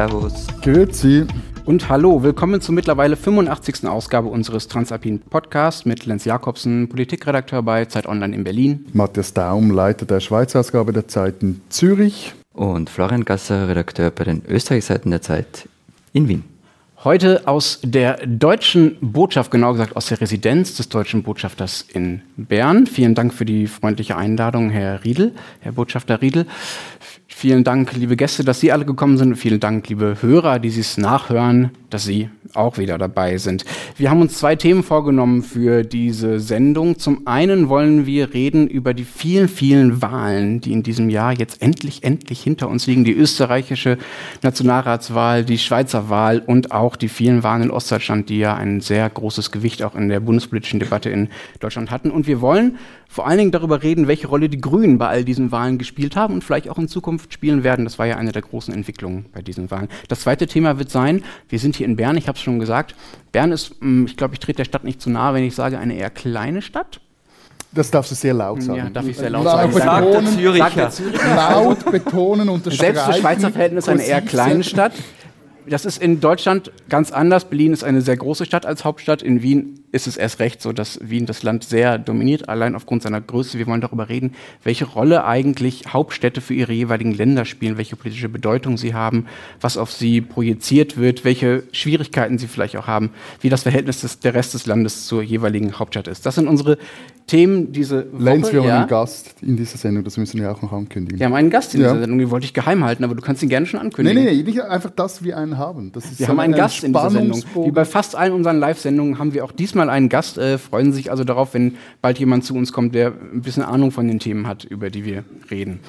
Servus. Grüezi. Und hallo, willkommen zur mittlerweile 85. Ausgabe unseres Transalpin Podcasts mit Lenz Jakobsen, Politikredakteur bei Zeit Online in Berlin. Matthias Daum, Leiter der Schweizer Ausgabe der Zeit in Zürich. Und Florian Gasser, Redakteur bei den Österreichseiten der Zeit in Wien. Heute aus der deutschen Botschaft, genau gesagt aus der Residenz des deutschen Botschafters in Bern. Vielen Dank für die freundliche Einladung, Herr Riedel, Herr Botschafter Riedel. Vielen Dank, liebe Gäste, dass Sie alle gekommen sind. Vielen Dank, liebe Hörer, die Sie es nachhören, dass Sie auch wieder dabei sind. Wir haben uns zwei Themen vorgenommen für diese Sendung. Zum einen wollen wir reden über die vielen, vielen Wahlen, die in diesem Jahr jetzt endlich, endlich hinter uns liegen. Die österreichische Nationalratswahl, die Schweizer Wahl und auch die vielen Wahlen in Ostdeutschland, die ja ein sehr großes Gewicht auch in der bundespolitischen Debatte in Deutschland hatten. Und wir wollen vor allen Dingen darüber reden, welche Rolle die Grünen bei all diesen Wahlen gespielt haben und vielleicht auch in Zukunft spielen werden. Das war ja eine der großen Entwicklungen bei diesen Wahlen. Das zweite Thema wird sein, wir sind hier in Bern, ich habe es schon gesagt. Bern ist, hm, ich glaube, ich trete der Stadt nicht zu nahe, wenn ich sage, eine eher kleine Stadt. Das darfst du sehr laut sagen. Ja, darf ich sehr laut laut sagen. Betonen, Sagt der Züricher. laut betonen, unterstreichen. Selbst für Schweizer Verhältnisse eine eher kleine Stadt. Das ist in Deutschland ganz anders. Berlin ist eine sehr große Stadt als Hauptstadt. In Wien ist es erst recht so, dass Wien das Land sehr dominiert, allein aufgrund seiner Größe. Wir wollen darüber reden, welche Rolle eigentlich Hauptstädte für ihre jeweiligen Länder spielen, welche politische Bedeutung sie haben, was auf sie projiziert wird, welche Schwierigkeiten sie vielleicht auch haben, wie das Verhältnis des, der Rest des Landes zur jeweiligen Hauptstadt ist. Das sind unsere Themen diese Woche. Lenz, wir haben ja. einen Gast in dieser Sendung, das müssen wir auch noch ankündigen. Wir haben einen Gast in Ja. dieser Sendung, die wollte ich geheim halten, aber du kannst ihn gerne schon ankündigen. nee, nee, nicht einfach, dass wir einen haben. Das ist Wir haben einen ein Gast in dieser Sendung. Wie bei fast allen unseren Live-Sendungen haben wir auch diesmal einen Gast. Äh, freuen Sie sich also darauf, wenn bald jemand zu uns kommt, der ein bisschen Ahnung von den Themen hat, über die wir reden.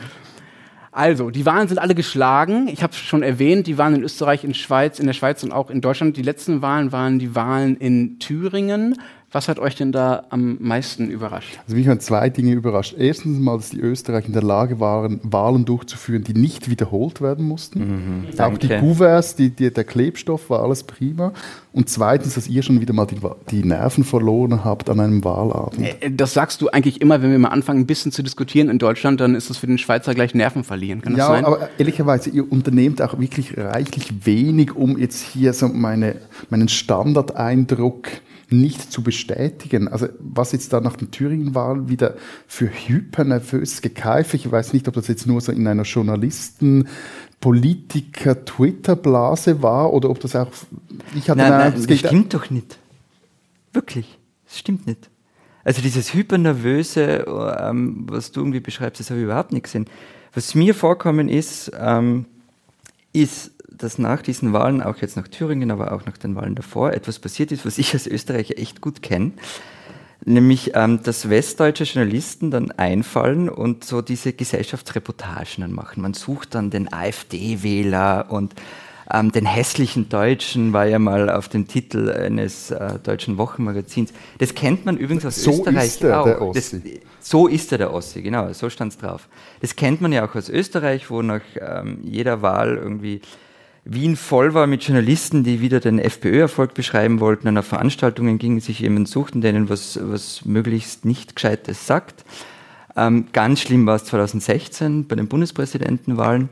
Also, die Wahlen sind alle geschlagen. Ich habe es schon erwähnt, die Wahlen in Österreich, in Schweiz, in der Schweiz und auch in Deutschland. Die letzten Wahlen waren die Wahlen in Thüringen. Was hat euch denn da am meisten überrascht? Also mich haben zwei Dinge überrascht. Erstens mal, dass die Österreicher in der Lage waren, Wahlen durchzuführen, die nicht wiederholt werden mussten. Auch danke. die Kuverts, die, die, der Klebstoff war alles prima. Und zweitens, dass ihr schon wieder mal die, die Nerven verloren habt an einem Wahlabend. Äh, Das sagst du eigentlich immer, wenn wir mal anfangen, ein bisschen zu diskutieren in Deutschland, dann ist das für den Schweizer gleich Nerven verlieren. Kann das Ja, sein? aber ehrlicherweise, ihr unternehmt auch wirklich reichlich wenig, um jetzt hier so meine, meinen Standardeindruck nicht zu bestätigen. Also was jetzt da nach den Thüringen-Wahlen wieder für hypernervöses Gekeife, ich weiß nicht, ob das jetzt nur so in einer Journalisten- Politiker-Twitter-Blase war oder ob das auch. Ich hatte Nein, nein, das geht- stimmt doch nicht. Wirklich, das stimmt nicht. Also dieses hypernervöse, ähm, was du irgendwie beschreibst, das habe ich überhaupt nicht gesehen. Was mir vorkommen ist, ähm, ist, dass nach diesen Wahlen, auch jetzt nach Thüringen, aber auch nach den Wahlen davor, etwas passiert ist, was ich als Österreicher echt gut kenne. Nämlich, ähm, dass westdeutsche Journalisten dann einfallen und so diese Gesellschaftsreportagen dann machen. Man sucht dann den AfD-Wähler und ähm, den hässlichen Deutschen war ja mal auf dem Titel eines äh, deutschen Wochenmagazins. Das kennt man übrigens aus So Österreich ist er, auch. der Ossi. Das, so ist er, der Ossi, genau, so stand es drauf. Das kennt man ja auch aus Österreich, wo nach ähm, jeder Wahl irgendwie Wien voll war mit Journalisten, die wieder den FPÖ-Erfolg beschreiben wollten, auf Veranstaltungen gingen, sich jemanden suchten, denen was, was möglichst nicht Gescheites sagt. Ähm, ganz schlimm war es 2016 bei den Bundespräsidentenwahlen.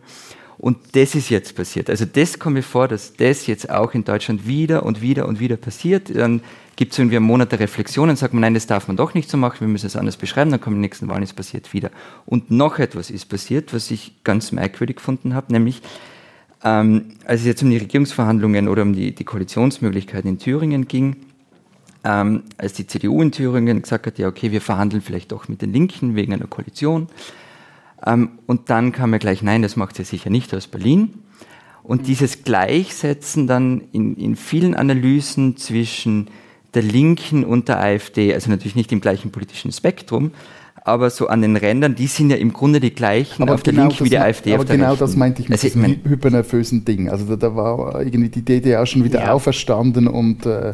Und das ist jetzt passiert. Also das kommt mir vor, dass das jetzt auch in Deutschland wieder und wieder und wieder passiert. Dann gibt es irgendwie einen Monat der Reflexion und sagt man, nein, das darf man doch nicht so machen, wir müssen es anders beschreiben, dann kommen die nächsten Wahlen, es passiert wieder. Und noch etwas ist passiert, was ich ganz merkwürdig gefunden habe, nämlich ähm, als es jetzt um die Regierungsverhandlungen oder um die, die Koalitionsmöglichkeiten in Thüringen ging, ähm, als die CDU in Thüringen gesagt hat, ja okay, wir verhandeln vielleicht doch mit den Linken wegen einer Koalition. Ähm, und dann kam ja gleich, nein, das macht sie sicher nicht aus Berlin. Und dieses Gleichsetzen dann in, in vielen Analysen zwischen der Linken und der AfD, also natürlich nicht im gleichen politischen Spektrum, aber so an den Rändern, die sind ja im Grunde die gleichen auf der Linken wie der me- AfD aber auf der genau Rechten. das meinte ich mit Also, diesem hypernervösen Ding. Also da, da war irgendwie die DDR schon wieder Ja. auferstanden und äh,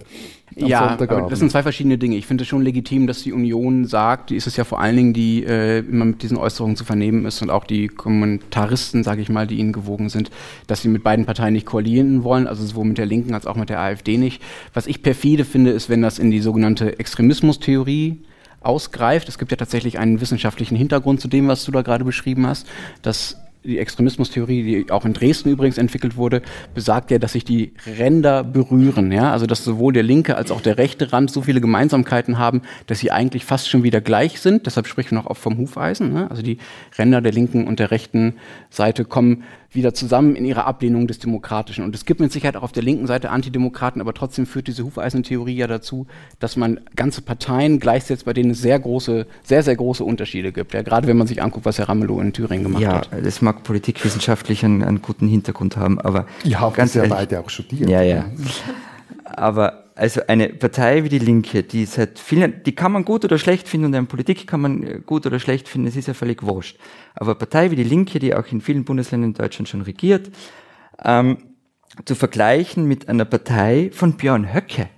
am Ja, aber das sind zwei verschiedene Dinge. Ich finde es schon legitim, dass die Union sagt, die ist es ja vor allen Dingen, die äh, immer mit diesen Äußerungen zu vernehmen ist und auch die Kommentaristen, sage ich mal, die ihnen gewogen sind, dass sie mit beiden Parteien nicht koalieren wollen, also sowohl mit der Linken als auch mit der AfD nicht. Was ich perfide finde, ist, wenn das in die sogenannte Extremismustheorie ausgreift. Es gibt ja tatsächlich einen wissenschaftlichen Hintergrund zu dem, was du da gerade beschrieben hast, dass die Extremismustheorie, die auch in Dresden übrigens entwickelt wurde, besagt ja, dass sich die Ränder berühren. Ja? Also dass sowohl der linke als auch der rechte Rand so viele Gemeinsamkeiten haben, dass sie eigentlich fast schon wieder gleich sind. Deshalb sprechen wir noch oft vom Hufeisen. Ne? Also die Ränder der linken und der rechten Seite kommen wieder zusammen in ihrer Ablehnung des Demokratischen. Und es gibt mit Sicherheit auch auf der linken Seite Antidemokraten, aber trotzdem führt diese Hufeisentheorie ja dazu, dass man ganze Parteien gleichsetzt, bei denen es sehr große, sehr, sehr große Unterschiede gibt. Ja, gerade wenn man sich anguckt, was Herr Ramelow in Thüringen gemacht ja, hat. Ja, das mag politikwissenschaftlich einen, einen, guten Hintergrund haben, aber. Ich habe ganz ja beide auch studiert. Ja, ja. Aber also eine Partei wie die Linke, die seit vielen, die kann man gut oder schlecht finden und eine Politik kann man gut oder schlecht finden, es ist ja völlig wurscht. Aber eine Partei wie die Linke, die auch in vielen Bundesländern in Deutschland schon regiert, ähm, zu vergleichen mit einer Partei von Björn Höcke.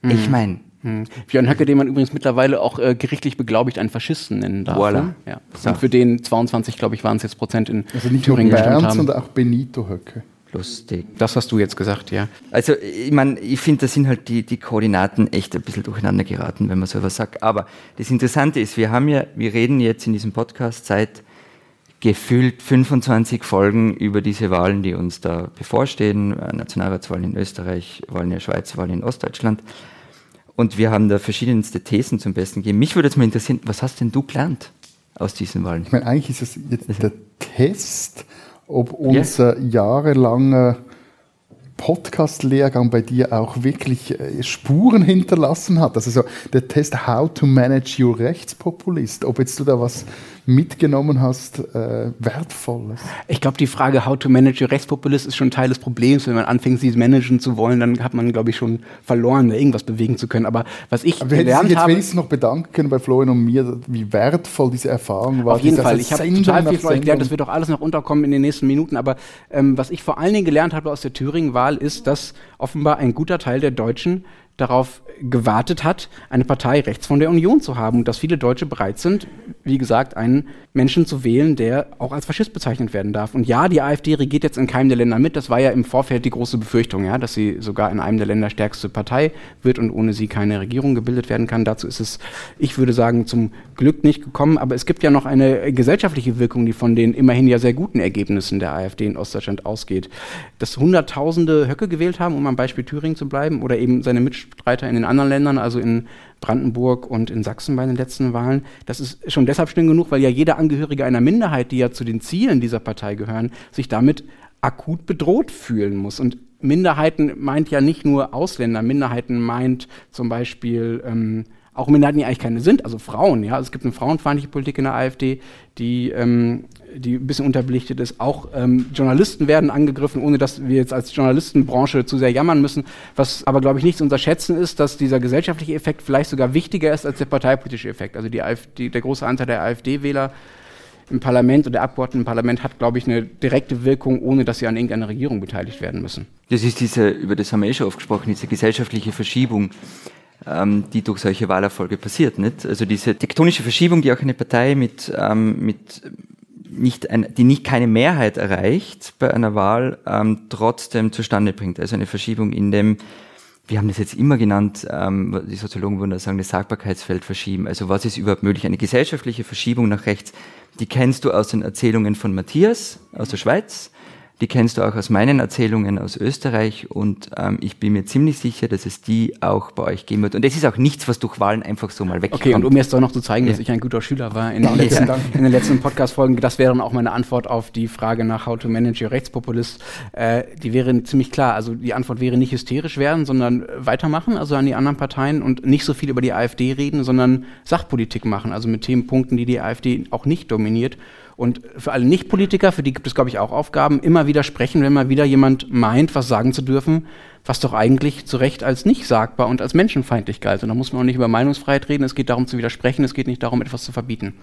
Mhm. Ich meine, hm. Björn Höcke, den man übrigens mittlerweile auch äh, gerichtlich beglaubigt einen Faschisten nennen darf. Voilà. Ne? Ja. So. Und für den 22, glaube ich, waren es jetzt Prozent in also nicht Thüringen nur Bernd, sondern auch Benito Höcke lustig. Das hast du jetzt gesagt, ja. Also, ich meine, ich finde, da sind halt die, die Koordinaten echt ein bisschen durcheinander geraten, wenn man so etwas sagt. Aber das Interessante ist, wir haben ja, wir reden jetzt in diesem Podcast seit gefühlt 25 Folgen über diese Wahlen, die uns da bevorstehen. Nationalratswahlen in Österreich, Wahlen in der Schweiz, Wahlen in Ostdeutschland. Und wir haben da verschiedenste Thesen zum Besten gegeben. Mich würde jetzt mal interessieren, was hast denn du gelernt aus diesen Wahlen? Ich meine, eigentlich ist es jetzt der Test, ob unser yeah. jahrelanger Podcast-Lehrgang bei dir auch wirklich äh, Spuren hinterlassen hat. Also so der Test How to Manage Your Rechtspopulist, ob jetzt du da was mitgenommen hast, äh, Wertvolles? Ich glaube, die Frage, how to manage a Rechtspopulist, ist schon Teil des Problems. Wenn man anfängt, sie managen zu wollen, dann hat man, glaube ich, schon verloren, irgendwas bewegen zu können. Aber was ich Aber gelernt habe... jetzt wenigstens noch bedanken können bei Florian und mir, wie wertvoll diese Erfahrung war. Auf jeden Fall. Ich habe total viel von gelernt. Das wird auch alles noch unterkommen in den nächsten Minuten. Aber ähm, was ich vor allen Dingen gelernt habe aus der Thüringen-Wahl, ist, dass offenbar ein guter Teil der Deutschen darauf gewartet hat, eine Partei rechts von der Union zu haben und dass viele Deutsche bereit sind, wie gesagt, einen Menschen zu wählen, der auch als Faschist bezeichnet werden darf. Und ja, die AfD regiert jetzt in keinem der Länder mit. Das war ja im Vorfeld die große Befürchtung, ja, dass sie sogar in einem der Länder stärkste Partei wird und ohne sie keine Regierung gebildet werden kann. Dazu ist es, ich würde sagen, zum Glück nicht gekommen. Aber es gibt ja noch eine gesellschaftliche Wirkung, die von den immerhin ja sehr guten Ergebnissen der AfD in Ostdeutschland ausgeht. Dass Hunderttausende Höcke gewählt haben, um am Beispiel Thüringen zu bleiben, oder eben seine Mitstreiter in den anderen Ländern, also in Brandenburg und in Sachsen bei den letzten Wahlen. Das ist schon deshalb schlimm genug, weil ja jeder Angehörige einer Minderheit, die ja zu den Zielen dieser Partei gehören, sich damit akut bedroht fühlen muss. Und Minderheiten meint ja nicht nur Ausländer, Minderheiten meint zum Beispiel ähm, auch Minderheiten, die eigentlich keine sind, also Frauen. Ja, also es gibt eine frauenfeindliche Politik in der AfD, die, ähm, die ein bisschen unterbelichtet ist. Auch ähm, Journalisten werden angegriffen, ohne dass wir jetzt als Journalistenbranche zu sehr jammern müssen. Was aber, glaube ich, nicht zu unterschätzen ist, dass dieser gesellschaftliche Effekt vielleicht sogar wichtiger ist als der parteipolitische Effekt. Also die AfD, der große Anteil der AfD-Wähler im Parlament oder der Abgeordneten im Parlament hat, glaube ich, eine direkte Wirkung, ohne dass sie an irgendeiner Regierung beteiligt werden müssen. Das ist diese, über das haben wir eh schon oft gesprochen, diese gesellschaftliche Verschiebung ähm, die durch solche Wahlerfolge passiert. Nicht? Also diese tektonische Verschiebung, die auch eine Partei mit, ähm, mit nicht ein, die nicht keine Mehrheit erreicht bei einer Wahl, ähm, trotzdem zustande bringt. Also eine Verschiebung in dem, wir haben das jetzt immer genannt, ähm, die Soziologen würden da sagen, das Sagbarkeitsfeld verschieben. Also was ist überhaupt möglich? Eine gesellschaftliche Verschiebung nach rechts, die kennst du aus den Erzählungen von Matthias aus der Schweiz, die kennst du auch aus meinen Erzählungen aus Österreich und ähm, ich bin mir ziemlich sicher, dass es die auch bei euch geben wird. Und das ist auch nichts, was durch Wahlen einfach so mal wegkommt. Okay, und um jetzt doch noch zu zeigen, ja. dass ich ein guter Schüler war in, den letzten, ja. in den letzten Podcast-Folgen, das wäre dann auch meine Antwort auf die Frage nach How to Manage Your Rechtspopulist. Äh, die wäre ziemlich klar. Also die Antwort wäre nicht hysterisch werden, sondern weitermachen, also an die anderen Parteien und nicht so viel über die AfD reden, sondern Sachpolitik machen, also mit Themenpunkten, die die AfD auch nicht dominiert. Und für alle Nicht-Politiker, für die gibt es, glaube ich, auch Aufgaben, immer wieder sprechen, wenn mal wieder jemand meint, was sagen zu dürfen, was doch eigentlich zu Recht als nicht sagbar und als menschenfeindlich galt. Und da muss man auch nicht über Meinungsfreiheit reden, es geht darum zu widersprechen, es geht nicht darum, etwas zu verbieten.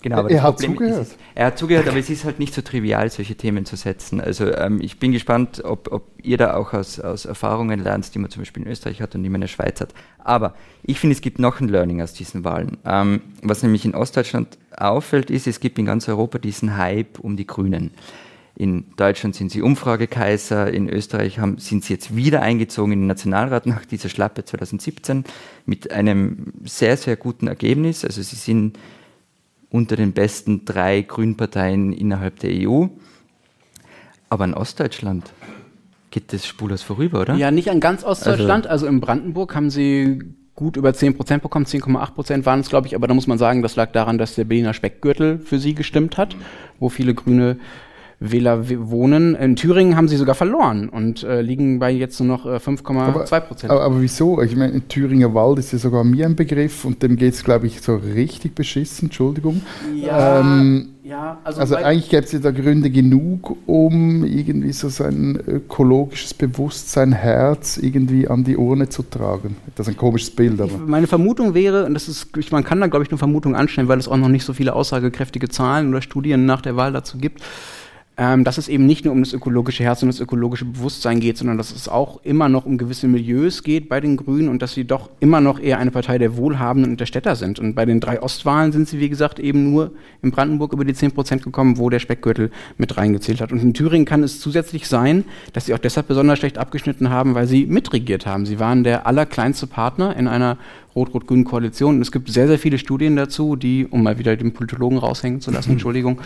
Genau, aber er hat Problem zugehört. Ist, er hat zugehört, aber es ist halt nicht so trivial, solche Themen zu setzen. Also ähm, ich bin gespannt, ob, ob ihr da auch aus, aus Erfahrungen lernt, die man zum Beispiel in Österreich hat und die man in der Schweiz hat. Aber ich finde, es gibt noch ein Learning aus diesen Wahlen. Ähm, was nämlich in Ostdeutschland auffällt, ist, es gibt in ganz Europa diesen Hype um die Grünen. In Deutschland sind sie Umfragekaiser, in Österreich haben, sind sie jetzt wieder eingezogen in den Nationalrat nach dieser Schlappe 2017 mit einem sehr, sehr guten Ergebnis. Also sie sind unter den besten drei Grünparteien innerhalb der EU. Aber in Ostdeutschland geht das spurlos vorüber, oder? Ja, nicht an ganz Ostdeutschland. Also, also in Brandenburg haben sie gut über 10 Prozent bekommen, 10,8 Prozent waren es, glaube ich. Aber da muss man sagen, das lag daran, dass der Berliner Speckgürtel für sie gestimmt hat, wo viele Grüne Wähler wohnen. In Thüringen haben sie sogar verloren und äh, liegen bei jetzt nur noch äh, 5,2 Prozent. Aber, aber, wieso? Ich meine, Thüringer Wald ist ja sogar mir ein Begriff und dem geht es, glaube ich, so richtig beschissen, Entschuldigung. Ja, ähm, ja also, also eigentlich gäbe es ja da Gründe genug, um irgendwie so sein ökologisches Bewusstsein, Herz irgendwie an die Urne zu tragen. Das ist ein komisches Bild, aber. Meine Vermutung wäre, und das ist, man kann da, glaube ich, nur Vermutung anstellen, weil es auch noch nicht so viele aussagekräftige Zahlen oder Studien nach der Wahl dazu gibt, ähm, dass es eben nicht nur um das ökologische Herz und das ökologische Bewusstsein geht, sondern dass es auch immer noch um gewisse Milieus geht bei den Grünen und dass sie doch immer noch eher eine Partei der Wohlhabenden und der Städter sind. Und bei den drei Ostwahlen sind sie, wie gesagt, eben nur in Brandenburg über die 10 Prozent gekommen, wo der Speckgürtel mit reingezählt hat. Und in Thüringen kann es zusätzlich sein, dass sie auch deshalb besonders schlecht abgeschnitten haben, weil sie mitregiert haben. Sie waren der allerkleinste Partner in einer rot-rot-grünen Koalition. Und es gibt sehr, sehr viele Studien dazu, die, um mal wieder den Politologen raushängen zu lassen, Entschuldigung,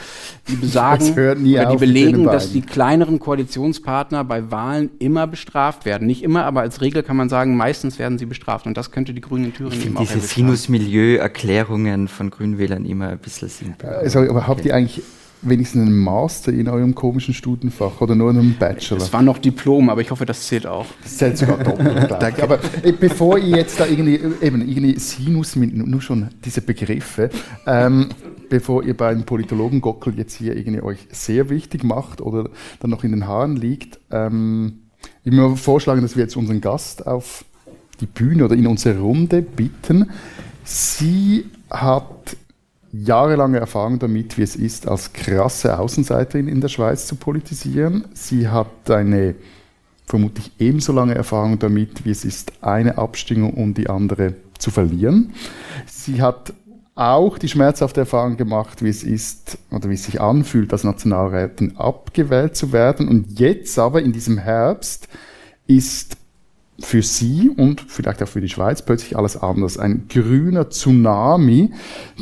die besagen, oder die belegen, dass die kleineren Koalitionspartner bei Wahlen immer bestraft werden. Nicht immer, aber als Regel kann man sagen, meistens werden sie bestraft. Und das könnte die Grünen in Thüringen eben auch Diese Sinus-Milieu-Erklärungen von Grünwählern immer ein bisschen simpel. Also, aber habt ihr eigentlich wenigstens einen Master in eurem komischen Studienfach oder nur einen Bachelor? Es war noch Diplom, aber ich hoffe, das zählt auch. Das zählt sogar doppelt. Danke. Aber äh, bevor ihr jetzt da irgendwie, eben, irgendwie Sinus, mit, nur schon diese Begriffe, ähm, bevor ihr beim Politologen Gockel jetzt hier irgendwie euch sehr wichtig macht oder dann noch in den Haaren liegt, ähm, ich würde vorschlagen, dass wir jetzt unseren Gast auf die Bühne oder in unsere Runde bitten. Sie hat jahrelange Erfahrung damit, wie es ist, als krasse Außenseiterin in der Schweiz zu politisieren. Sie hat eine vermutlich ebenso lange Erfahrung damit, wie es ist, eine Abstimmung und die andere zu verlieren. Sie hat auch die schmerzhafte Erfahrung gemacht, wie es ist oder wie es sich anfühlt, als Nationalrätin abgewählt zu werden. Und jetzt aber in diesem Herbst ist für sie und vielleicht auch für die Schweiz plötzlich alles anders. Ein grüner Tsunami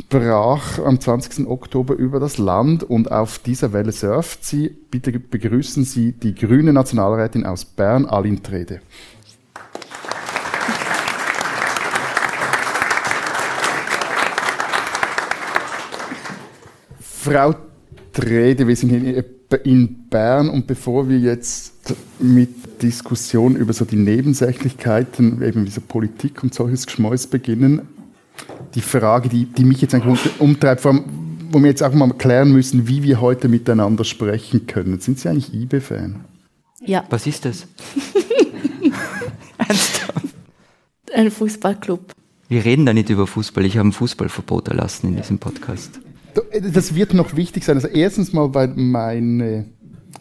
brach am 20. Oktober über das Land und auf dieser Welle surft sie. Bitte begrüßen Sie die grüne Nationalrätin aus Bern, Aline Trede. Frau Trede, wir sind hier in Bern und bevor wir jetzt mit Diskussion über so die Nebensächlichkeiten, eben wie so Politik und solches Geschmäus beginnen, die Frage, die, die mich jetzt eigentlich umtreibt, vor allem, wo wir jetzt auch mal klären müssen, wie wir heute miteinander sprechen können. Sind Sie eigentlich IB-Fan? Ja. Was ist das? Ein Fußballclub. Wir reden da nicht über Fußball. Ich habe ein Fußballverbot erlassen in diesem Podcast. Das wird noch wichtig sein. Also erstens mal, weil meine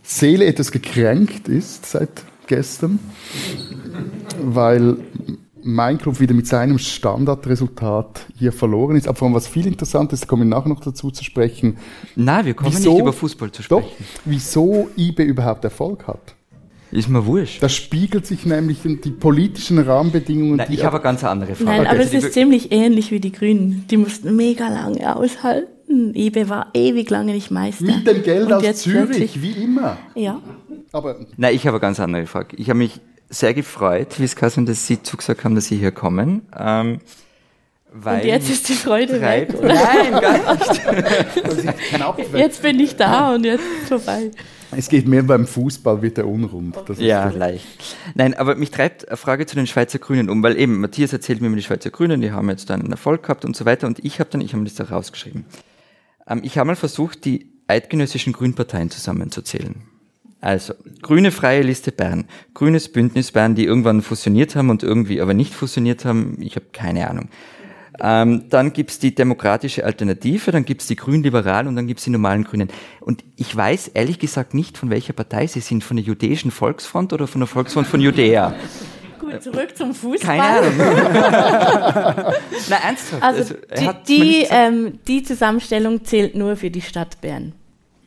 Seele etwas gekränkt ist seit gestern, weil mein Club wieder mit seinem Standardresultat hier verloren ist. Aber was viel interessantes, da kommen wir nachher noch dazu zu sprechen. Nein, wir kommen wieso, nicht über Fußball zu sprechen. Doch, wieso IBE überhaupt Erfolg hat. Ist mir wurscht. Das spiegelt sich nämlich in die politischen Rahmenbedingungen. Nein, ich habe eine ganz andere Frage. Nein, aber okay. es ist ziemlich ähnlich wie die Grünen. Die mussten mega lange aushalten. IBE war ewig lange nicht Meister. Mit dem Geld aus Zürich, wie immer. Ja. Aber Nein, ich habe eine ganz andere Frage. Ich habe mich sehr gefreut, wie es Kassen, dass Sie zugesagt haben, dass Sie hier kommen. Ähm, und jetzt ist die Freude weg, oder? Nein, gar nicht. jetzt bin ich da und jetzt ist vorbei. Es geht mehr beim Fußball, wird der unrund. ja, leicht. Nein, aber mich treibt eine Frage zu den Schweizer Grünen um, weil eben Matthias erzählt mir über die Schweizer Grünen, die haben jetzt dann einen Erfolg gehabt und so weiter und ich habe dann, ich habe das da rausgeschrieben. Ähm, ich habe mal versucht, die eidgenössischen Grünparteien zusammenzuzählen. Also, Grüne Freie Liste Bern, Grünes Bündnis Bern, die irgendwann fusioniert haben und irgendwie aber nicht fusioniert haben, ich habe keine Ahnung. Ähm, dann gibt's die demokratische Alternative, dann gibt's die Grünliberalen und dann gibt's die normalen Grünen. Und ich weiß ehrlich gesagt nicht, von welcher Partei sie sind, von der Jüdischen Volksfront oder von der Volksfront von Judäa. Gut, zurück zum Fußball. Keine Ahnung. Na, ernsthaft. Also, also die, die, ähm, die Zusammenstellung zählt nur für die Stadt Bern.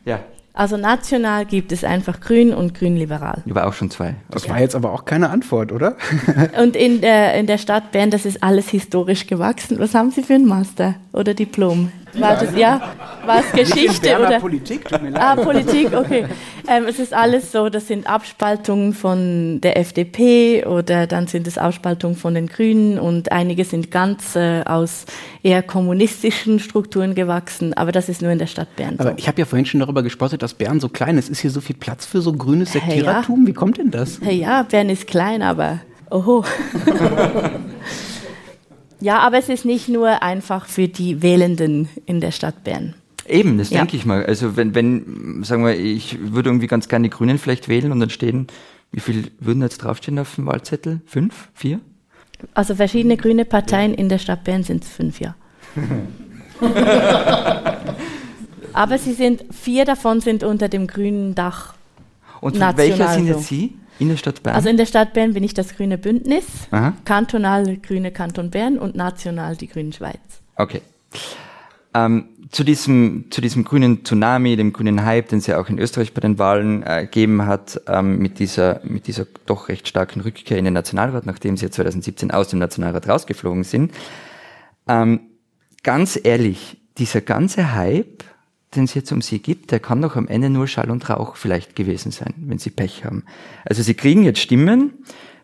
Ja. Also national gibt es einfach Grün und Grünliberal. Über auch schon zwei. Okay. Das war jetzt aber auch keine Antwort, oder? und in der, in der Stadt Bern, das ist alles historisch gewachsen. Was haben Sie für ein Master oder Diplom? War das, ja, war es Geschichte oder? Politik, tut mir leid. Ah, Politik, okay. Ähm, es ist alles so, das sind Abspaltungen von der FDP oder dann sind es Abspaltungen von den Grünen und einige sind ganz äh, aus eher kommunistischen Strukturen gewachsen, aber das ist nur in der Stadt Bern so. Aber ich habe ja vorhin schon darüber gespottet, dass Bern so klein ist. Ist hier so viel Platz für so grünes Sektierertum? Wie kommt denn das? Ja, Bern ist klein, aber oho. ja, aber es ist nicht nur einfach für die Wählenden in der Stadt Bern. Eben, das Ja. denke ich mal. Also wenn, wenn, sagen wir, ich würde irgendwie ganz gerne die Grünen vielleicht wählen und dann stehen, wie viel würden jetzt draufstehen auf dem Wahlzettel? Fünf? Vier? Also verschiedene grüne Parteien in der Stadt Bern sind es fünf, ja. aber sie sind, vier davon sind unter dem grünen Dach. Und welcher sind jetzt Sie in der Stadt Bern? Also in der Stadt Bern bin ich das grüne Bündnis, Aha. kantonal grüne Kanton Bern und national die Grünen Schweiz. Okay. Ähm, zu, diesem, zu diesem grünen Tsunami, dem grünen Hype, den es ja auch in Österreich bei den Wahlen äh, gegeben hat, ähm, mit, dieser, mit dieser doch recht starken Rückkehr in den Nationalrat, nachdem sie ja 2017 aus dem Nationalrat rausgeflogen sind. Ähm, ganz ehrlich, dieser ganze Hype, den es jetzt um sie gibt, der kann doch am Ende nur Schall und Rauch vielleicht gewesen sein, wenn sie Pech haben. Also sie kriegen jetzt Stimmen,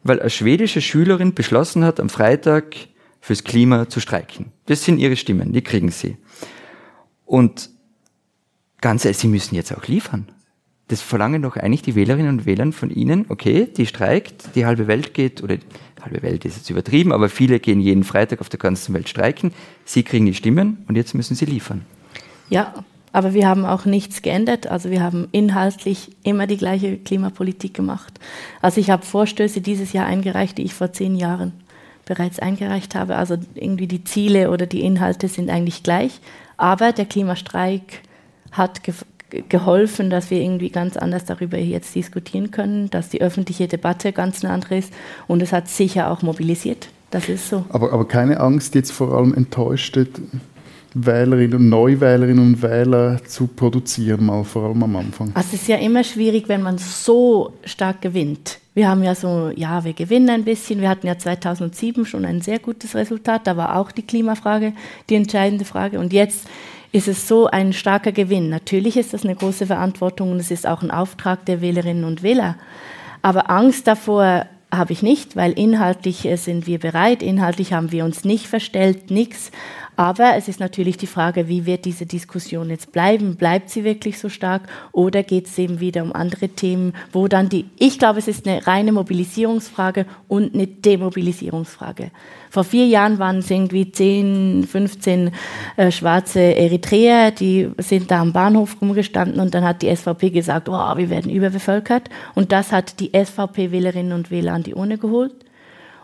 weil eine schwedische Schülerin beschlossen hat, am Freitag fürs Klima zu streiken. Das sind ihre Stimmen, die kriegen sie. Und ganz ehrlich, sie müssen jetzt auch liefern. Das verlangen doch eigentlich die Wählerinnen und Wähler von Ihnen. Okay, die streikt, die halbe Welt geht, oder die halbe Welt ist jetzt übertrieben, aber viele gehen jeden Freitag auf der ganzen Welt streiken. Sie kriegen die Stimmen und jetzt müssen sie liefern. Ja, aber wir haben auch nichts geändert. Also wir haben inhaltlich immer die gleiche Klimapolitik gemacht. Also ich habe Vorstöße dieses Jahr eingereicht, die ich vor zehn Jahren bereits eingereicht habe. Also irgendwie die Ziele oder die Inhalte sind eigentlich gleich. Aber der Klimastreik hat ge geholfen, dass wir irgendwie ganz anders darüber jetzt diskutieren können, dass die öffentliche Debatte ganz eine andere ist. Und es hat sicher auch mobilisiert. Das ist so. Aber, aber keine Angst, jetzt vor allem enttäuschte Wählerinnen und Neuwählerinnen und Wähler zu produzieren, mal vor allem am Anfang. Also es ist ja immer schwierig, wenn man so stark gewinnt. Wir haben ja so, ja, wir gewinnen ein bisschen. Wir hatten ja 2007 schon ein sehr gutes Resultat. Da war auch die Klimafrage die entscheidende Frage. Und jetzt ist es so ein starker Gewinn. Natürlich ist das eine große Verantwortung und es ist auch ein Auftrag der Wählerinnen und Wähler. Aber Angst davor habe ich nicht, weil inhaltlich äh, sind wir bereit. Inhaltlich haben wir uns nicht verstellt, nichts. Aber es ist natürlich die Frage, wie wird diese Diskussion jetzt bleiben? Bleibt sie wirklich so stark oder geht es eben wieder um andere Themen, wo dann die, ich glaube, es ist eine reine Mobilisierungsfrage und eine Demobilisierungsfrage. Vor vier Jahren waren es irgendwie 10, 15 äh, schwarze Eritreer, die sind da am Bahnhof rumgestanden und dann hat die SVP gesagt, oh, wir werden überbevölkert. Und das hat die SVP-Wählerinnen und Wähler an die Urne geholt.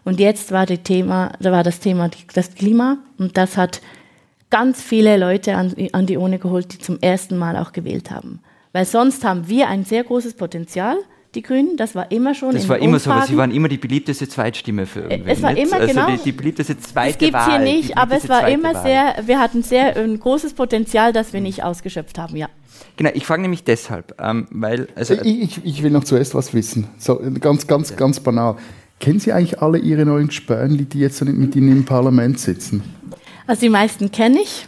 Und jetzt war, die Thema, da war das Thema das Klima und das hat ganz viele Leute an, an die Urne geholt, die zum ersten Mal auch gewählt haben. Weil sonst haben wir ein sehr großes Potenzial, die Grünen, das war immer schon Das in war immer so, aber sie Umfragen. waren immer die beliebteste Zweitstimme für irgendwen. es war immer also genau- die, die beliebteste zweite Das gibt es hier nicht, aber es war immer Wahl. sehr, wir hatten sehr ein großes Potenzial, das wir nicht ausgeschöpft haben, ja. Genau, ich frage nämlich deshalb, ähm, weil, also, Ich, ich, ich will noch zuerst was wissen. So, ganz, ganz, ganz banal. Kennen Sie eigentlich alle Ihre neuen Spörnli, die jetzt mit Ihnen im Parlament sitzen? Also die meisten kenne ich.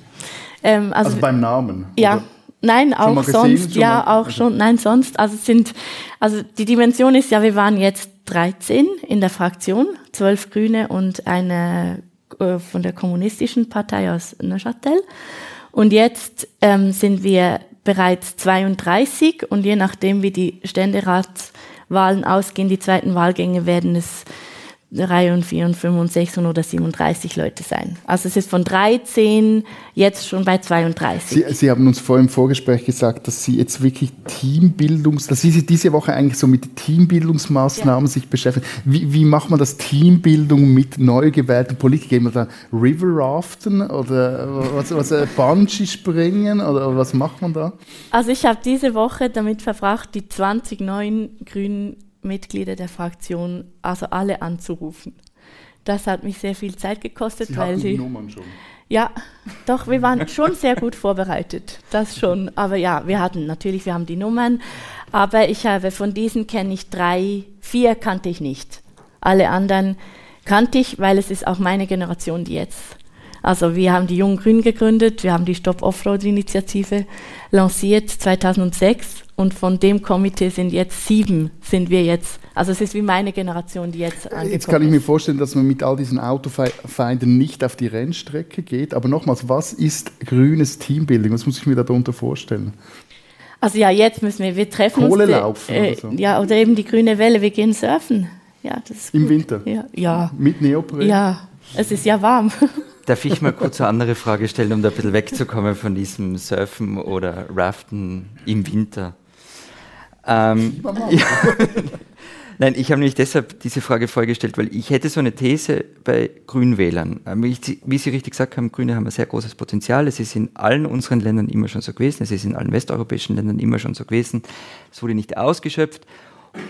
Ähm, also, Also beim Namen? ja, oder? nein, auch gesehen, sonst, ja, mal- auch schon, nein, sonst. Also sind, also die Dimension ist ja, wir waren jetzt 13 in der Fraktion, zwölf Grüne und eine äh, von der kommunistischen Partei aus Neuchâtel. Und jetzt ähm, sind wir bereits 32 und je nachdem, wie die Ständeratswahlen ausgehen, die zweiten Wahlgänge werden es drei und vier und fünf und sechs und oder 37 Leute sein. Also es ist von 13 jetzt schon bei 32. Sie, Sie haben uns vorhin im Vorgespräch gesagt, dass Sie jetzt wirklich Teambildungs, dass Sie sich diese Woche eigentlich so mit Teambildungsmaßnahmen sich beschäftigen. Wie, wie macht man das Teambildung mit neu gewählten Politikern? Gehen wir da River Raften oder was, was, äh, Bungee springen oder was macht man da? Also ich habe diese Woche damit verbracht, die 20 neuen grünen Mitglieder der Fraktion, also alle anzurufen. Das hat mich sehr viel Zeit gekostet, weil sie. Nummern schon. Ja, doch, wir waren schon sehr gut vorbereitet. Das schon. Aber ja, wir hatten natürlich, wir haben die Nummern. Aber ich habe von diesen kenne ich drei, vier kannte ich nicht. Alle anderen kannte ich, weil es ist auch meine Generation, die jetzt Also wir haben die Jungen Grünen gegründet, wir haben die Stop Offroad-Initiative lanciert 2006 und von dem Komitee sind jetzt sieben, sind wir jetzt, also es ist wie meine Generation, die jetzt Jetzt kann ich mir vorstellen, dass man mit all diesen Autofeinden nicht auf die Rennstrecke geht, aber nochmals, was ist grünes Teambuilding? Was muss ich mir darunter vorstellen? Also ja, jetzt müssen wir, wir treffen Kohle uns. laufen äh, oder so. Ja, oder eben die grüne Welle, wir gehen surfen. Ja, das ist Im gut. Winter? Ja, ja, Mit Neopren? ja, es ist ja warm. Darf ich mal kurz eine andere Frage stellen, um da ein bisschen wegzukommen von diesem Surfen oder Raften im Winter? Ähm, ja. Nein, ich habe nämlich deshalb diese Frage vorgestellt, weil ich hätte so eine These bei Grünwählern. Ähm, Wie, Sie richtig gesagt haben, Grüne haben ein sehr großes Potenzial. Es ist in allen unseren Ländern immer schon so gewesen. Es ist in allen westeuropäischen Ländern immer schon so gewesen. Es wurde nicht ausgeschöpft.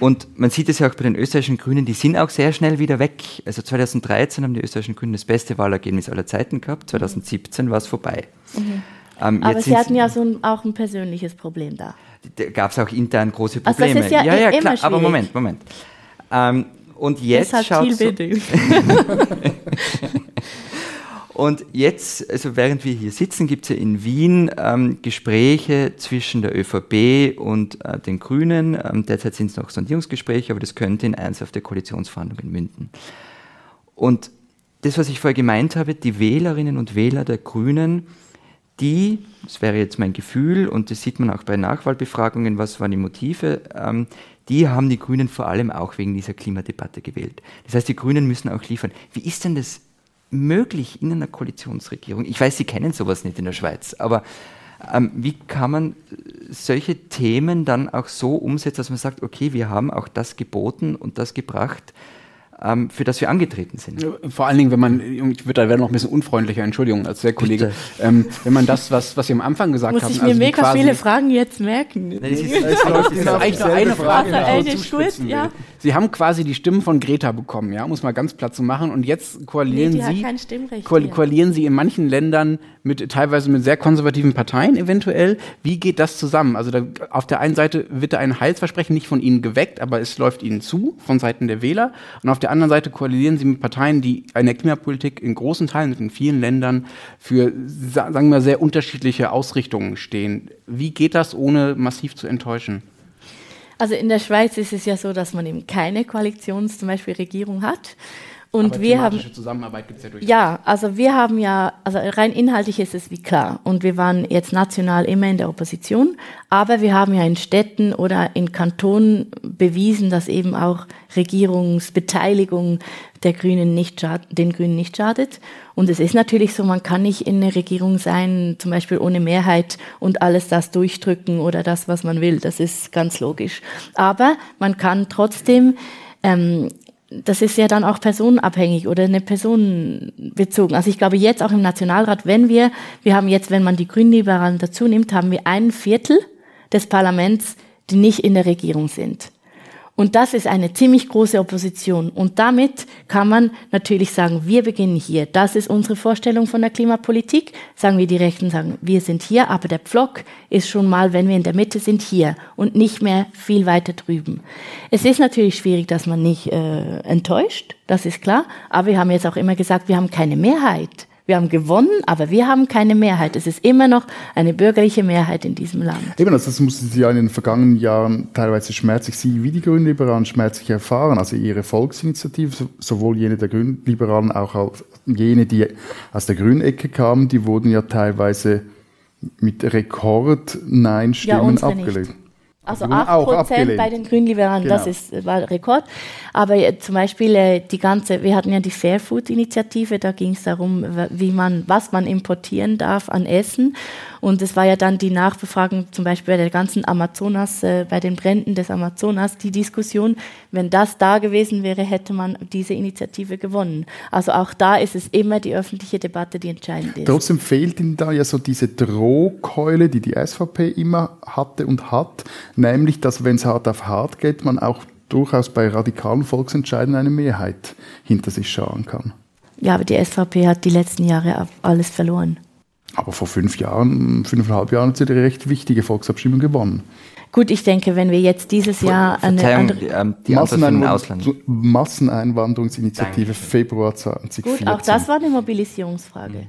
Und man sieht es ja auch bei den österreichischen Grünen, die sind auch sehr schnell wieder weg. Also 2013 haben die österreichischen Grünen das beste Wahlergebnis aller Zeiten gehabt, 2017 war es vorbei. Ähm, Aber Sie hatten ja so ein, auch ein persönliches Problem da. Da gab es auch intern große Also das Probleme. ist ja i- immer klar, aber schwierig. Moment, Moment. Ähm, und jetzt schaut so, und jetzt, also während wir hier sitzen, gibt es ja in Wien ähm, Gespräche zwischen der ÖVP und äh, den Grünen. Ähm, derzeit sind es noch Sondierungsgespräche, aber das könnte in ernsthafte Koalitionsverhandlungen münden. Und das, was ich vorher gemeint habe, die Wählerinnen und Wähler der Grünen, die, das wäre jetzt mein Gefühl, und das sieht man auch bei Nachwahlbefragungen, was waren die Motive, ähm, die haben die Grünen vor allem auch wegen dieser Klimadebatte gewählt. Das heißt, die Grünen müssen auch liefern. Wie ist denn das möglich in einer Koalitionsregierung? Ich weiß, Sie kennen sowas nicht in der Schweiz, aber ähm, wie kann man solche Themen dann auch so umsetzen, dass man sagt, okay, wir haben auch das geboten und das gebracht, für das wir angetreten sind? Vor allen Dingen, wenn man, ich würde da werden noch ein bisschen unfreundlicher, Entschuldigung, als der Kollege, ähm, wenn man das, was, was Sie am Anfang gesagt Muss haben, ich mir also mega viele Fragen jetzt merken. Nein, das ist, Es läuft Das ist eigentlich nur eine Frage, das ist gut, will. ja. Sie haben quasi die Stimmen von Greta bekommen, ja, um es mal ganz platt zu machen. Und jetzt koalieren Nee, die hat Sie, kein Stimmrecht koal hier. koalieren Sie in manchen Ländern mit teilweise mit sehr konservativen Parteien eventuell. Wie geht das zusammen? Also da, auf der einen Seite wird da ein Heilsversprechen nicht von Ihnen geweckt, aber es läuft Ihnen zu von Seiten der Wähler. Und auf der anderen Seite koalieren Sie mit Parteien, die in der Klimapolitik in großen Teilen, in vielen Ländern für, sa- sagen wir, sehr unterschiedliche Ausrichtungen stehen. Wie geht das, ohne massiv zu enttäuschen? Also in der Schweiz ist es ja so, dass man eben keine Koalitions-, zum Beispiel Regierung hat. Und wir haben, Zusammenarbeit gibt es ja durchaus. ja, also wir haben ja, also rein inhaltlich ist es wie klar. Und wir waren jetzt national immer in der Opposition. Aber wir haben ja in Städten oder in Kantonen bewiesen, dass eben auch Regierungsbeteiligung der Grünen nicht den Grünen nicht schadet. Und es ist natürlich so, man kann nicht in einer Regierung sein, zum Beispiel ohne Mehrheit und alles das durchdrücken oder das, was man will. Das ist ganz logisch. Aber man kann trotzdem ähm, das ist ja dann auch personenabhängig oder eine Person bezogen. Also ich glaube jetzt auch im Nationalrat, wenn wir, wir haben jetzt, wenn man die Grünliberalen dazu nimmt, haben wir ein Viertel des Parlaments, die nicht in der Regierung sind. Und das ist eine ziemlich große Opposition. Und damit kann man natürlich sagen, wir beginnen hier. Das ist unsere Vorstellung von der Klimapolitik. Sagen wir die Rechten, sagen, wir sind hier, aber der Pflock ist schon mal, wenn wir in der Mitte sind, hier und nicht mehr viel weiter drüben. Es ist natürlich schwierig, dass man nicht äh, enttäuscht, das ist klar. Aber wir haben jetzt auch immer gesagt, wir haben keine Mehrheit. Wir haben gewonnen, aber wir haben keine Mehrheit. Es ist immer noch eine bürgerliche Mehrheit in diesem Land. Eben, also das mussten Sie ja in den vergangenen Jahren teilweise schmerzlich, Sie wie die Grünliberalen schmerzlich erfahren. Also Ihre Volksinitiative, so- sowohl jene der Grünliberalen, auch jene, die aus der Grünecke kamen, die wurden ja teilweise mit Rekord-Nein-Stimmen unsere nicht. Also wurden 8 auch Prozent abgelehnt. bei den Grünliberalen, das Genau. ist, war Rekord. Aber äh, zum Beispiel äh, die ganze, wir hatten ja die Fair Food Initiative, da ging es darum, wie man, was man importieren darf an Essen. Und es war ja dann die Nachbefragung zum Beispiel bei der ganzen Amazonas, äh, bei den Bränden des Amazonas, die Diskussion, wenn das da gewesen wäre, hätte man diese Initiative gewonnen. Also auch da ist es immer die öffentliche Debatte, die entscheidend ist. Trotzdem fehlt Ihnen da ja so diese Drohkeule, die die SVP immer hatte und hat, nämlich, dass wenn es hart auf hart geht, man auch durchaus bei radikalen Volksentscheiden eine Mehrheit hinter sich scharen kann. Ja, aber die SVP hat die letzten Jahre alles verloren. Aber vor fünf Jahren, fünfeinhalb Jahren hat sie eine recht wichtige Volksabstimmung gewonnen. Gut, ich denke, wenn wir jetzt dieses Jahr eine andere. ähm, die Ausland. Masseneinwanderungsinitiative Dankeschön. Februar 2014. Gut, auch das war eine Mobilisierungsfrage.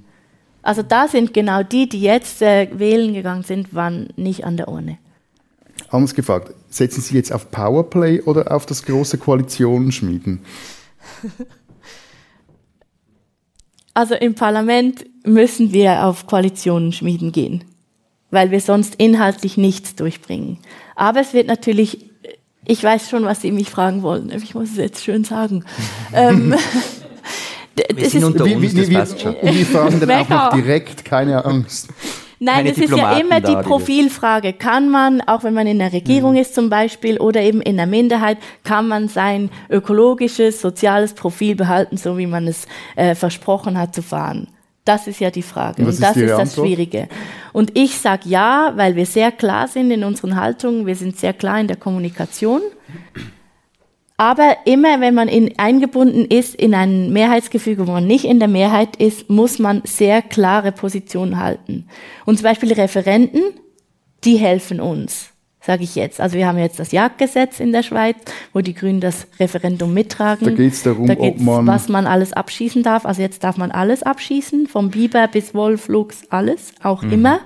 Also da sind genau die, die jetzt äh, wählen gegangen sind, waren nicht an der Urne. Anders gefragt, setzen Sie jetzt auf Powerplay oder auf das große Koalitionen Also im Parlament müssen wir auf Koalitionen schmieden gehen, weil wir sonst inhaltlich nichts durchbringen. Aber es wird natürlich, ich weiß schon, was Sie mich fragen wollen, ich muss es jetzt schön sagen. ähm, wir sind unter uns, das passt schon. Und wir fragen dann auch noch direkt, keine Angst. Nein, es ist ja immer die Profilfrage. Kann man, auch wenn man in der Regierung mhm. ist zum Beispiel oder eben in der Minderheit, kann man sein ökologisches, soziales Profil behalten, so wie man es äh, versprochen hat zu fahren? Das ist ja die Frage. Und, und das ist, ist das Schwierige. Und ich sage ja, weil wir sehr klar sind in unseren Haltungen, wir sind sehr klar in der Kommunikation. Aber immer, wenn man in, eingebunden ist in ein Mehrheitsgefüge, wo man nicht in der Mehrheit ist, muss man sehr klare Positionen halten. Und zum Beispiel Referenten, die helfen uns, sage ich jetzt. Also wir haben jetzt das Jagdgesetz in der Schweiz, wo die Grünen das Referendum mittragen. Da geht es darum, da ob man was man alles abschießen darf. Also jetzt darf man alles abschießen, vom Biber bis Wolf, Luchs, alles, auch mhm. immer.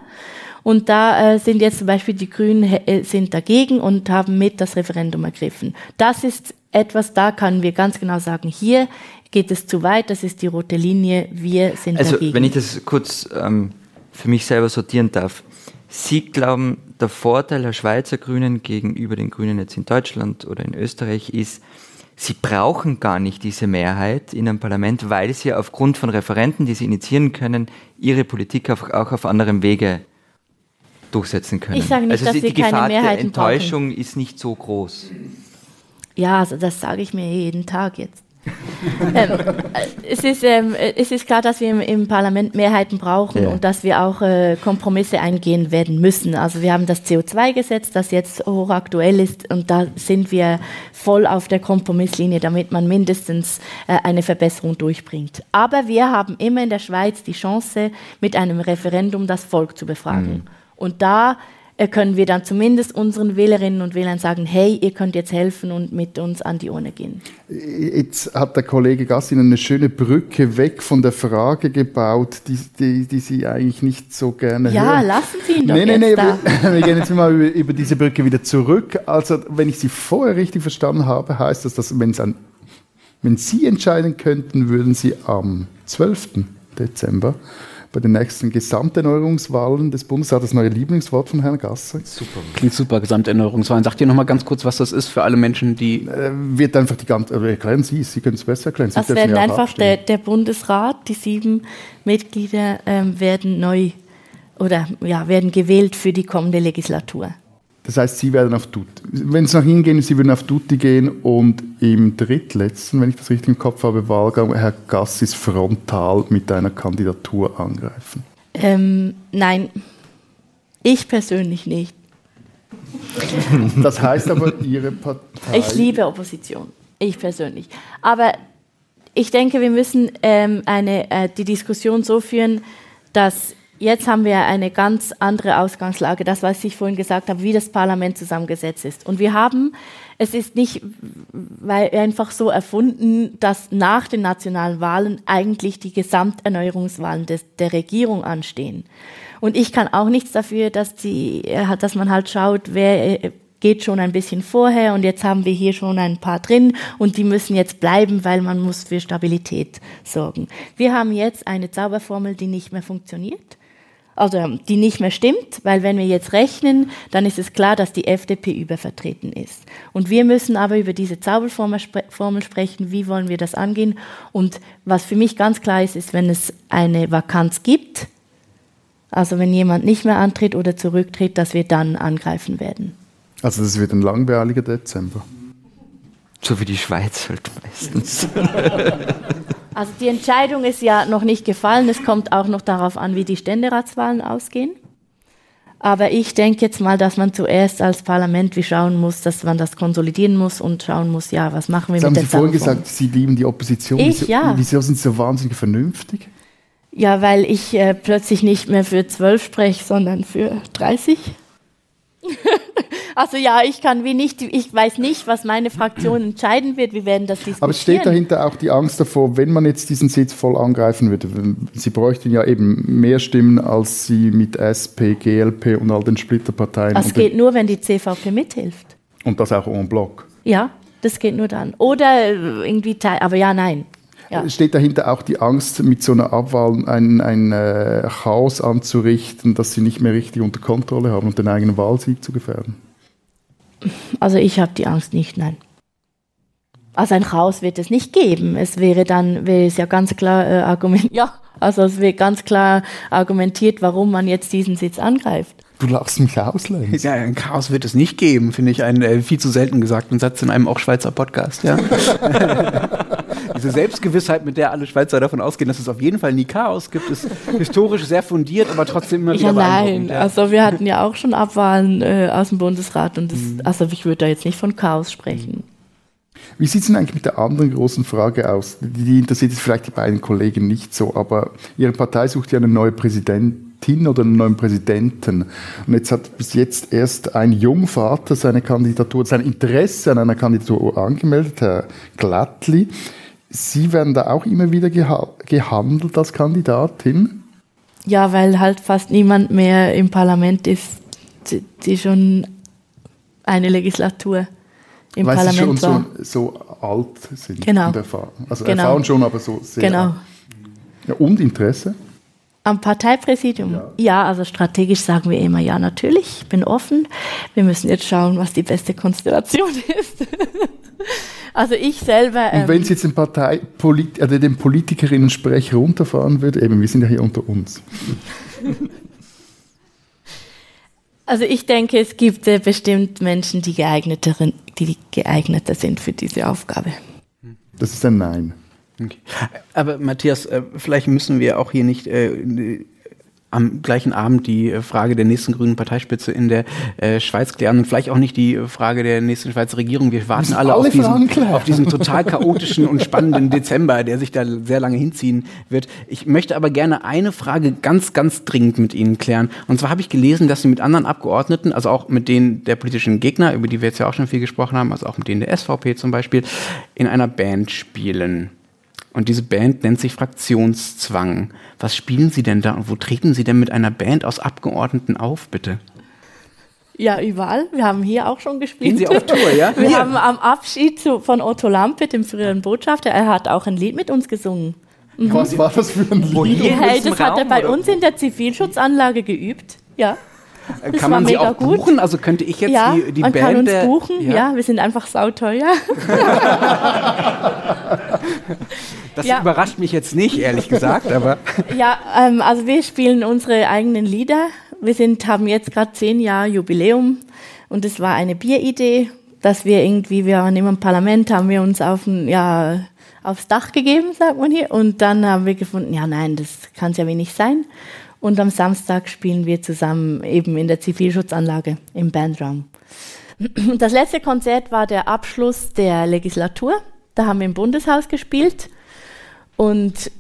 Und da äh, sind jetzt zum Beispiel die Grünen äh, sind dagegen und haben mit das Referendum ergriffen. Das ist etwas, da können wir ganz genau sagen, hier geht es zu weit, das ist die rote Linie, wir sind also, dagegen. Wenn ich das kurz ähm, für mich selber sortieren darf. Sie glauben, der Vorteil der Schweizer Grünen gegenüber den Grünen jetzt in Deutschland oder in Österreich ist, sie brauchen gar nicht diese Mehrheit in einem Parlament, weil sie aufgrund von Referenten, die sie initiieren können, ihre Politik auch auf anderem Wege durchsetzen können. Ich sage nicht, also dass die, die Gefahr keine der Enttäuschung brauchen. ist nicht so groß. Ja, also das sage ich mir jeden Tag jetzt. ähm, es, ist, ähm, es ist klar, dass wir im, im Parlament Mehrheiten brauchen ja. und dass wir auch äh, Kompromisse eingehen werden müssen. Also wir haben das CO2-Gesetz, das jetzt hochaktuell ist und da sind wir voll auf der Kompromisslinie, damit man mindestens äh, eine Verbesserung durchbringt. Aber wir haben immer in der Schweiz die Chance, mit einem Referendum das Volk zu befragen. Mhm. Und da äh, können wir dann zumindest unseren Wählerinnen und Wählern sagen, hey, ihr könnt jetzt helfen und mit uns an die Urne gehen. Jetzt hat der Kollege Gassin eine schöne Brücke weg von der Frage gebaut, die, die, die Sie eigentlich nicht so gerne ja, hören. Ja, lassen Sie ihn doch nee, nee, nee, da. Wir, wir gehen jetzt mal über, über, diese Brücke wieder zurück. Also, wenn ich Sie vorher richtig verstanden habe, heißt das, dass an, wenn Sie entscheiden könnten, würden Sie am 12. Dezember bei den nächsten Gesamterneuerungswahlen des Bundes. Das neue Lieblingswort von Herrn Gasser. Super. Klingt super, Gesamterneuerungswahlen. Sagt ihr noch mal ganz kurz, was das ist für alle Menschen, die... Äh, wird einfach die ganze... Äh, erklären Sie Sie können es besser erklären. Sie das werden ja einfach der, der, Bundesrat, die sieben Mitglieder ähm, werden neu oder ja, werden gewählt für die kommende Legislatur. Das heißt, Sie werden auf Duty. Wenn es nach Ihnen geht, Sie würden auf Duty gehen und im drittletzten, wenn ich das richtig im Kopf habe, Wahlgang Herr Gassis frontal mit einer Kandidatur angreifen. Ähm, nein, ich persönlich nicht. Das heißt aber, Ihre Partei. Ich liebe Opposition, ich persönlich. Aber ich denke, wir müssen ähm, eine, äh, die Diskussion so führen, dass Jetzt haben wir eine ganz andere Ausgangslage, das, was ich vorhin gesagt habe, wie das Parlament zusammengesetzt ist. Und wir haben, es ist nicht weil einfach so erfunden, dass nach den nationalen Wahlen eigentlich die Gesamterneuerungswahlen des, der Regierung anstehen. Und ich kann auch nichts dafür, dass, die, dass man halt schaut, wer geht schon ein bisschen vorher und jetzt haben wir hier schon ein paar drin und die müssen jetzt bleiben, weil man muss für Stabilität sorgen. Wir haben jetzt eine Zauberformel, die nicht mehr funktioniert also die nicht mehr stimmt, weil wenn wir jetzt rechnen, dann ist es klar, dass die FDP übervertreten ist. Und wir müssen aber über diese Zauberformel sprechen, wie wollen wir das angehen. Und was für mich ganz klar ist, ist, wenn es eine Vakanz gibt, also wenn jemand nicht mehr antritt oder zurücktritt, dass wir dann angreifen werden. Also das wird ein langweiliger Dezember. So wie die Schweiz halt meistens. Also die Entscheidung ist ja noch nicht gefallen. Es kommt auch noch darauf an, wie die Ständeratswahlen ausgehen. Aber ich denke jetzt mal, dass man zuerst als Parlament wie schauen muss, dass man das konsolidieren muss und schauen muss, ja, was machen wir das mit haben der Sie vorhin gesagt, Sie lieben die Opposition. Ich, wieso, ja. wieso sind Sie so wahnsinnig vernünftig? Ja, weil ich äh, plötzlich nicht mehr für zwölf spreche, sondern für 30. Also ja, ich kann wie nicht, ich weiß nicht, was meine Fraktion entscheiden wird. Wir werden das diskutieren. Aber steht dahinter auch die Angst davor, wenn man jetzt diesen Sitz voll angreifen würde? Sie bräuchten ja eben mehr Stimmen, als Sie mit SP, GLP und all den Splitterparteien. Das geht nur, wenn die CVP mithilft. Und das auch en bloc. Ja, das geht nur dann. Oder irgendwie, aber ja, nein. Ja. Steht dahinter auch die Angst, mit so einer Abwahl ein, ein äh, Chaos anzurichten, dass sie nicht mehr richtig unter Kontrolle haben und den eigenen Wahlsieg zu gefährden? Also ich habe die Angst nicht, nein. Also ein Chaos wird es nicht geben. Es wäre dann, wäre es ja ganz klar äh, argumentiert, ja, also es wird ganz klar argumentiert, warum man jetzt diesen Sitz angreift. Du lachst mich aus, Lenz. Ja, ein Chaos wird es nicht geben, finde ich einen äh, viel zu selten gesagten Satz in einem auch Schweizer Podcast, ja. Diese Selbstgewissheit, mit der alle Schweizer davon ausgehen, dass es auf jeden Fall nie Chaos gibt, ist historisch sehr fundiert, aber trotzdem immer wieder ja, nein, ja. also wir hatten ja auch schon Abwahlen äh, aus dem Bundesrat und das, mhm. also ich würde da jetzt nicht von Chaos sprechen. Wie sieht es denn eigentlich mit der anderen großen Frage aus? Die interessiert jetzt vielleicht die beiden Kollegen nicht so, aber Ihre Partei sucht ja einen neuen Präsidentin oder einen neuen Präsidenten. Und jetzt hat bis jetzt erst ein Jungvater seine Kandidatur, sein Interesse an einer Kandidatur angemeldet, Herr Glattli. Sie werden da auch immer wieder geha gehandelt als Kandidatin? Ja, weil halt fast niemand mehr im Parlament ist, die, die schon eine Legislatur im Weil Parlament sie schon so, so, alt sind genau. und erfahren. Also genau. erfahren schon, aber so sehr. Genau. Ja, und Interesse? Am Parteipräsidium? Ja. ja. also strategisch sagen wir immer ja, natürlich, ich bin offen. Wir müssen jetzt schauen, was die beste Konstellation ist. also ich selber. Ähm, und wenn Sie jetzt den, Partei, Polit, also den Politikerinnen-Sprech runterfahren würde, eben, wir sind ja hier unter uns. Also ich denke, es gibt äh, bestimmt Menschen, die geeigneteren, die geeigneter sind für diese Aufgabe. Das ist ein Nein. Okay. Aber Matthias, äh, vielleicht müssen wir auch hier nicht äh, am gleichen Abend die äh, Frage der nächsten grünen Parteispitze in der äh, Schweiz klären und vielleicht auch nicht die Frage der nächsten Schweizer Regierung. Wir warten alle, alle auf, diesen, auf, diesen, total chaotischen und spannenden Dezember, der sich da sehr lange hinziehen wird. Ich möchte aber gerne eine Frage ganz, ganz dringend mit Ihnen klären. Und zwar habe ich gelesen, dass Sie mit anderen Abgeordneten, also auch mit denen der politischen Gegner, über die wir jetzt ja auch schon viel gesprochen haben, also auch mit denen der SVP zum Beispiel, in einer Band spielen. Und diese Band nennt sich Fraktionszwang. Was spielen Sie denn da und wo treten Sie denn mit einer Band aus Abgeordneten auf, bitte? Ja, überall. Wir haben hier auch schon gespielt. Gehen Sie auf Tour, ja? Wir ja. haben am Abschied von Otto Lampe, dem früheren Botschafter, er hat auch ein Lied mit uns gesungen. Mhm. Was war das für ein Lied? Hey, das hat er bei uns in der Zivilschutzanlage geübt. Ja. Das kann man sie auch gut. buchen? Also könnte ich jetzt ja, die, die man Band... kann uns buchen, ja. ja. wir sind einfach sauteuer. das ja. überrascht mich jetzt nicht, ehrlich gesagt, aber... Ja, ähm, also wir spielen unsere eigenen Lieder. Wir sind, haben jetzt gerade zehn Jahre Jubiläum und es war eine Bieridee, dass wir irgendwie, wir waren immer im Parlament, haben wir uns auf ein, ja, aufs Dach gegeben, sagt man hier, und dann haben wir gefunden, ja nein, das kann es ja wenig sein. Und am Samstag spielen wir zusammen eben in der Zivilschutzanlage im Bandraum. Das letzte Konzert war der Abschluss der Legislatur. Da haben wir im Bundeshaus gespielt. Und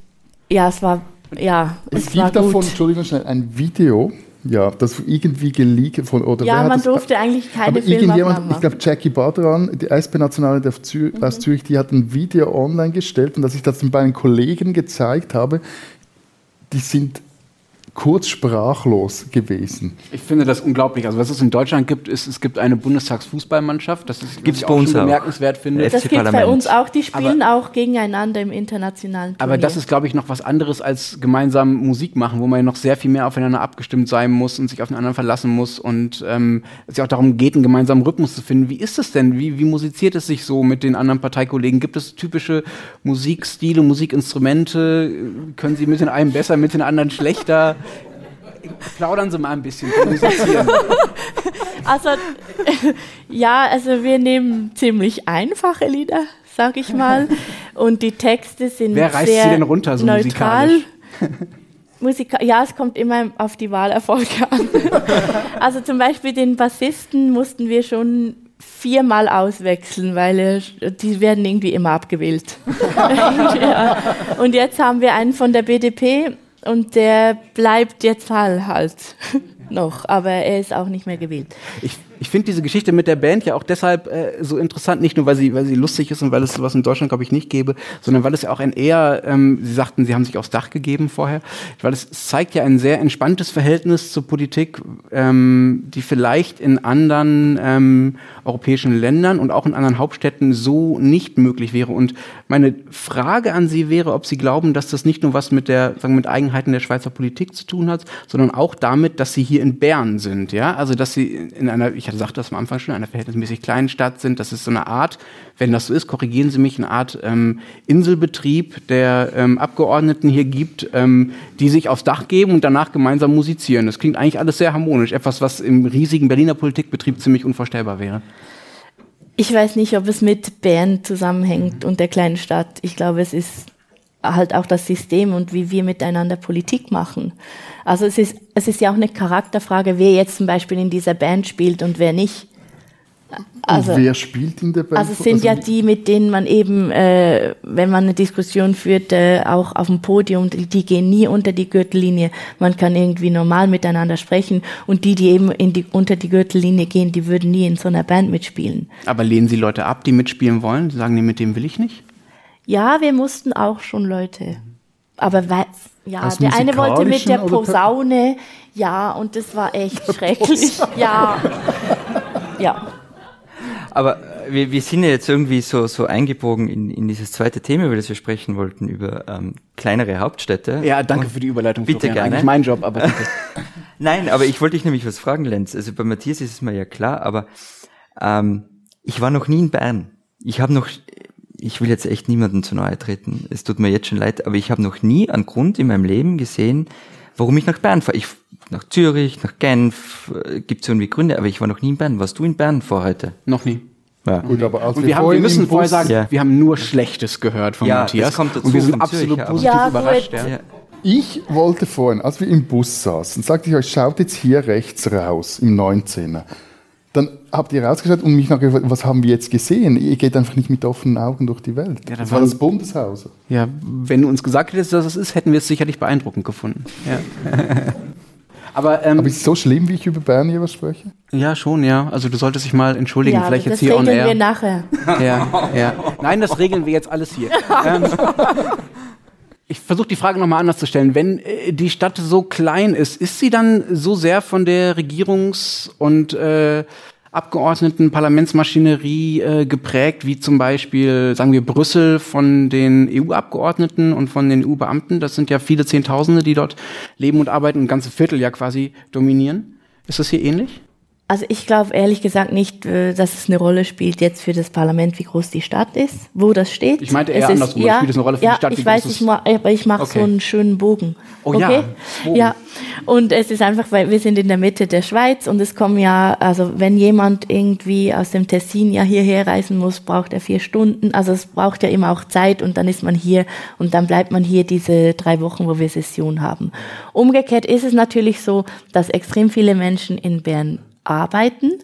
ja, es war, ja, es, es gibt war davon, Entschuldigung, schnell, ein Video, ja, das irgendwie geleakt von oder Ja, man durfte eigentlich keine aber irgendjemand, Ich glaube, Jackie Badran, die SP-Nationale mhm. aus Zürich, die hat ein Video online gestellt und dass ich das den beiden Kollegen gezeigt habe, die sind kurz sprachlos gewesen. Ich finde das unglaublich. Also was es in Deutschland gibt, ist, es gibt eine Bundestagsfußballmannschaft. Das ist gibt's bei uns auch bemerkenswert finde. Das gibt es bei uns auch. Die spielen aber, auch gegeneinander im internationalen Turnier. Aber das ist, glaube ich, noch was anderes als gemeinsam Musik machen, wo man ja noch sehr viel mehr aufeinander abgestimmt sein muss und sich auf den anderen verlassen muss und ähm, es ja auch darum geht, einen gemeinsamen Rhythmus zu finden. Wie ist es denn? Wie, wie musiziert es sich so mit den anderen Parteikollegen? Gibt es typische Musikstile, Musikinstrumente? Können Sie mit den einen besser, mit den anderen schlechter? Plaudern Sie mal ein bisschen. also, ja, also wir nehmen ziemlich einfache Lieder, sag ich mal. Und die Texte sind Wer reißt sehr sie denn runter, so neutral. Musika ja, es kommt immer auf die Wahlerfolge an. also zum Beispiel den Bassisten mussten wir schon viermal auswechseln, weil die werden irgendwie immer abgewählt. ja. Und jetzt haben wir einen von der BDP, und der bleibt jetzt Fall halt noch, aber er ist auch nicht mehr gewählt. Ich, ich finde diese Geschichte mit der Band ja auch deshalb äh, so interessant, nicht nur weil sie, weil sie lustig ist und weil es sowas in Deutschland, glaube ich, nicht gäbe, sondern weil es ja auch ein eher, ähm, Sie sagten, Sie haben sich aufs Dach gegeben vorher, weil es zeigt ja ein sehr entspanntes Verhältnis zur Politik, ähm, die vielleicht in anderen ähm, europäischen Ländern und auch in anderen Hauptstädten so nicht möglich wäre. Und meine Frage an Sie wäre, ob Sie glauben, dass das nicht nur was mit der, sagen, mit Eigenheiten der Schweizer Politik zu tun hat, sondern auch damit, dass Sie hier in Bern sind, ja, also dass Sie in einer, ich sagte das am Anfang schon, einer verhältnismäßig kleinen Stadt sind. Das ist so eine Art, wenn das so ist, korrigieren Sie mich, eine Art ähm, Inselbetrieb der ähm, Abgeordneten hier gibt, ähm, die sich aufs Dach geben und danach gemeinsam musizieren. Das klingt eigentlich alles sehr harmonisch. Etwas, was im riesigen Berliner Politikbetrieb ziemlich unvorstellbar wäre. Ich weiß nicht, ob es mit Bern zusammenhängt und der kleinen Stadt. Ich glaube, es ist halt auch das System und wie wir miteinander Politik machen. Also es ist, es ist ja auch eine Charakterfrage, wer jetzt zum Beispiel in dieser Band spielt und wer nicht. Also, und wer spielt in der Band? Also es sind also, ja die, mit denen man eben, äh, wenn man eine Diskussion führt, äh, auch auf dem Podium, die, die, gehen nie unter die Gürtellinie. Man kann irgendwie normal miteinander sprechen und die, die eben in die, unter die Gürtellinie gehen, die würden nie in so einer Band mitspielen. Aber lehnen Sie Leute ab, die mitspielen wollen? Sagen die, mit dem will ich nicht? Ja, wir mussten auch schon Leute. Aber weil, ja, Aus der eine wollte mit der Posaune, ja, und das war echt der schrecklich. Ja. ja. Aber äh, wir, wir sind ja jetzt irgendwie so, so eingebogen in, in dieses zweite Thema, über das wir sprechen wollten, über ähm, kleinere Hauptstädte. Ja, danke und für die Überleitung. Bitte Florian. gerne. Eigentlich mein Job, aber danke. Nein, aber ich wollte dich nämlich was fragen, Lenz. Also bei Matthias ist es mir ja klar, aber ähm, ich war noch nie in Bern. Ich habe noch ich will jetzt echt niemanden zu nahe treten. Es tut mir jetzt schon leid, aber ich habe noch nie einen Grund in meinem Leben gesehen, warum ich nach Bern fahre. Ich nach Zürich, nach Genf, äh, gibt es irgendwie Gründe, aber ich war noch nie in Bern. Warst du in Bern vor heute? Noch nie. Ja. Gut, aber als und wir, haben, wir müssen vorher sagen, ja. wir haben nur Schlechtes gehört von ja, Matthias. Das kommt dazu und wir sind absolut Zürich, positiv ja, überrascht. Ja. Ich wollte vorhin, als wir im Bus saßen, sagte ich euch, schaut jetzt hier rechts raus, im 19er. Habt ihr rausgeschaut und mich noch gefragt, was haben wir jetzt gesehen? Ihr geht einfach nicht mit offenen Augen durch die Welt. Ja, das war das Bundeshaus. Ja, wenn du uns gesagt hättest, dass es ist, hätten wir es sicherlich beeindruckend gefunden. Ja. Aber, ähm, Aber ist es so schlimm, wie ich über Bern hier was spreche? Ja, schon, ja. Also du solltest dich mal entschuldigen, ja, vielleicht jetzt hier on air. Das regeln wir nachher. Ja, ja. Nein, das regeln wir jetzt alles hier. ähm, ich versuche die Frage nochmal anders zu stellen. Wenn äh, die Stadt so klein ist, ist sie dann so sehr von der Regierungs- und äh, Abgeordneten Parlamentsmaschinerie äh, geprägt, wie zum Beispiel, sagen wir, Brüssel von den EU-Abgeordneten und von den EU-Beamten. Das sind ja viele Zehntausende, die dort leben und arbeiten und ganze Viertel ja quasi dominieren. Ist das hier ähnlich? Also ich glaube ehrlich gesagt nicht, äh, dass es eine Rolle spielt jetzt für das Parlament, wie groß die Stadt ist, wo das steht. Ich meinte eher es andersrum, ist, ja, spielt es eine Rolle für ja, die Stadt, ich weiß, ich aber ich mache okay. so einen schönen Bogen. Oh okay? ja, Bogen. ja. Und es ist einfach, weil wir sind in der Mitte der Schweiz und es kommen ja, also wenn jemand irgendwie aus dem Tessin ja hierher reisen muss, braucht er vier Stunden. Also es braucht ja immer auch Zeit und dann ist man hier und dann bleibt man hier diese drei Wochen, wo wir Session haben. Umgekehrt ist es natürlich so, dass extrem viele Menschen in Bern arbeiten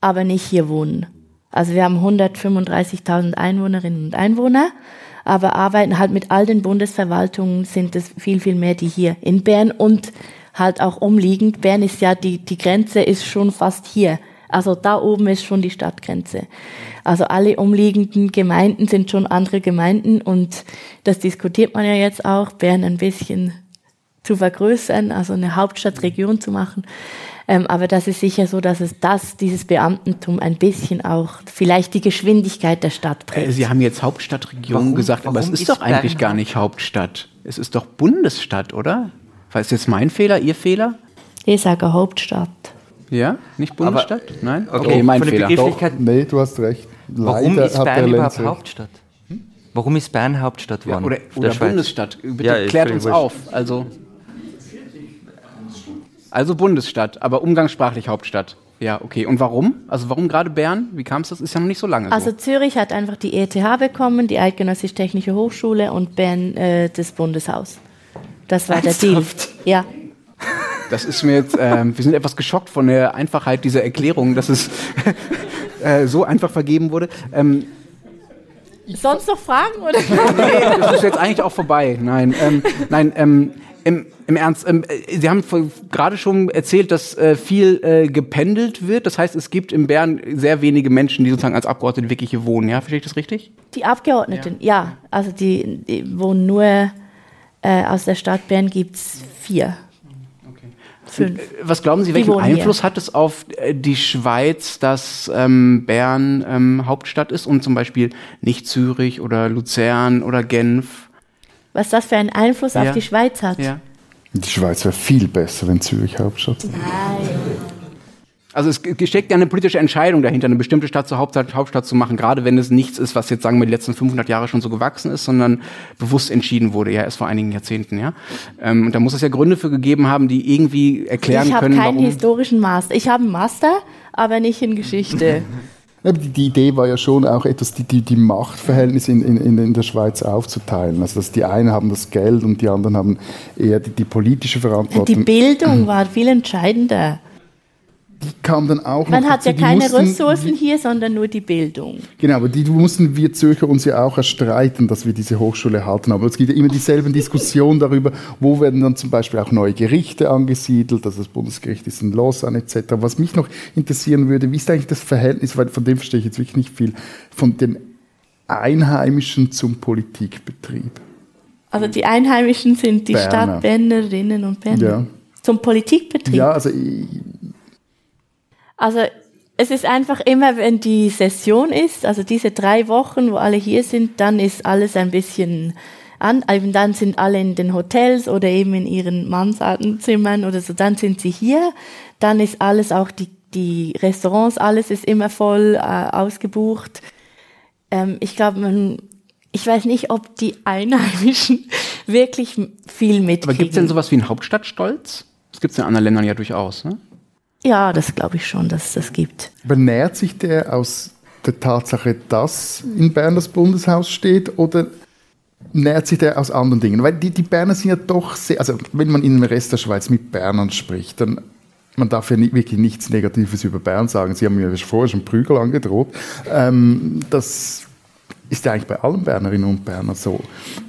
aber nicht hier wohnen. Also wir haben 135.000 Einwohnerinnen und Einwohner, aber arbeiten halt mit all den Bundesverwaltungen sind es viel, viel mehr, die hier in Bern und halt auch umliegend. Bern ist ja, die, die Grenze ist schon fast hier. Also da oben ist schon die Stadtgrenze. Also alle umliegenden Gemeinden sind schon andere Gemeinden und das diskutiert man ja jetzt auch, Bern ein bisschen zu vergrößern, also eine Hauptstadtregion zu machen. Ähm, aber das ist sicher so, dass es das, dieses Beamtentum ein bisschen auch vielleicht die Geschwindigkeit der Stadt prägt. Äh, Sie haben jetzt Hauptstadtregion warum, gesagt, warum aber es ist, ist doch eigentlich gar nicht Hauptstadt. Es ist doch Bundesstadt, oder? War es jetzt mein Fehler, Ihr Fehler? Ich sage Hauptstadt. Ja, nicht Bundesstadt? Aber, Nein? Okay, okay mein Fehler. Doch, nee, du hast recht. Leider warum ist Bern überhaupt Hauptstadt? Hm? Warum ist Bern Hauptstadt geworden? Ja, oder, oder Bundesstadt. Bitte ja, klärt uns auf. Also also Bundesstadt, aber umgangssprachlich Hauptstadt. Ja, okay. Und warum? Also warum gerade Bern? Wie kam es das? Ist ja noch nicht so lange so. Also Zürich hat einfach die ETH bekommen, die Eidgenössische Technische Hochschule und Bern äh, das Bundeshaus. Das war Ernsthaft? der Deal. Ja. Das ist mir jetzt, äh, wir sind etwas geschockt von der Einfachheit dieser Erklärung, dass es äh, so einfach vergeben wurde. Ähm, Sonst noch Fragen? Oder? nee, das ist jetzt eigentlich auch vorbei. Nein, ähm, nein, ähm, im, im Ernst, ähm, Sie haben gerade schon erzählt, dass äh, viel äh, gependelt wird. Das heißt, es gibt in Bern sehr wenige Menschen, die sozusagen als Abgeordnete wirklich hier wohnen. Ja, verstehe ich das richtig? Die Abgeordneten, ja. ja also die, die wohnen nur äh, aus der Stadt Bern gibt es vier. Fünf. Äh, was glauben Sie, welchen Einfluss hier. hat es auf äh, die Schweiz, dass ähm, Bern ähm, Hauptstadt ist und zum Beispiel nicht Zürich oder Luzern oder Genf? Was das für einen Einfluss ja. auf die Schweiz hat? Ja. Die Schweiz wäre viel besser, wenn Zürich Hauptstadt wäre. Nein. Also es steckt ja eine politische Entscheidung dahinter, eine bestimmte Stadt zur Hauptstadt, Hauptstadt zu machen, gerade wenn es nichts ist, was jetzt sagen wir die letzten 500 Jahre schon so gewachsen ist, sondern bewusst entschieden wurde, ja erst vor einigen Jahrzehnten, ja. Ähm, und da muss es ja Gründe für gegeben haben, die irgendwie erklären ich können, Ich habe keinen historischen Master. Ich habe einen Master, aber nicht in Geschichte. Die Idee war ja schon auch etwas, die, die, die Machtverhältnisse in, in, in der Schweiz aufzuteilen. Also dass die einen haben das Geld und die anderen haben eher die, die politische Verantwortung. Die Bildung war viel entscheidender die kam dann auch Man hat ja keine mussten, Ressourcen hier, sondern nur die Bildung. Genau, aber die mussten wir Zürcher uns ja auch erstreiten, dass wir diese Hochschule halten. Aber es gibt ja immer dieselben Diskussionen darüber, wo werden dann zum Beispiel auch neue Gerichte angesiedelt, also das Bundesgericht ist in Lausanne etc. Was mich noch interessieren würde, wie ist eigentlich das Verhältnis, weil von dem verstehe ich jetzt wirklich nicht viel, von den Einheimischen zum Politikbetrieb? Also die Einheimischen sind die Berner. Stadtbänderinnen und Bänder. Ja. Zum Politikbetrieb? Ja, also ich, also es ist einfach immer, wenn die Session ist, also diese drei Wochen, wo alle hier sind, dann ist alles ein bisschen an, eben dann sind alle in den Hotels oder eben in ihren Mansardenzimmern oder so, dann sind sie hier, dann ist alles auch die, die Restaurants, alles ist immer voll äh, ausgebucht. Ähm, ich glaube, man, ich weiß nicht, ob die Einheimischen wirklich viel mitkriegen. Aber gibt es denn sowas wie einen Hauptstadtstolz? Das gibt es in anderen Ländern ja durchaus, ne? Ja, das glaube ich schon, dass es das gibt. Aber nährt sich der aus der Tatsache, dass in Bern das Bundeshaus steht oder nährt sich der aus anderen Dingen? Weil die, die Berner sind ja doch sehr, also wenn man in dem Rest der Schweiz mit Bernern spricht, dann man darf ja nicht, wirklich nichts Negatives über Bern sagen. Sie haben mir vorher schon Prügel angedroht. Ähm, das ist ja eigentlich bei allen Bernerinnen und Bernern so.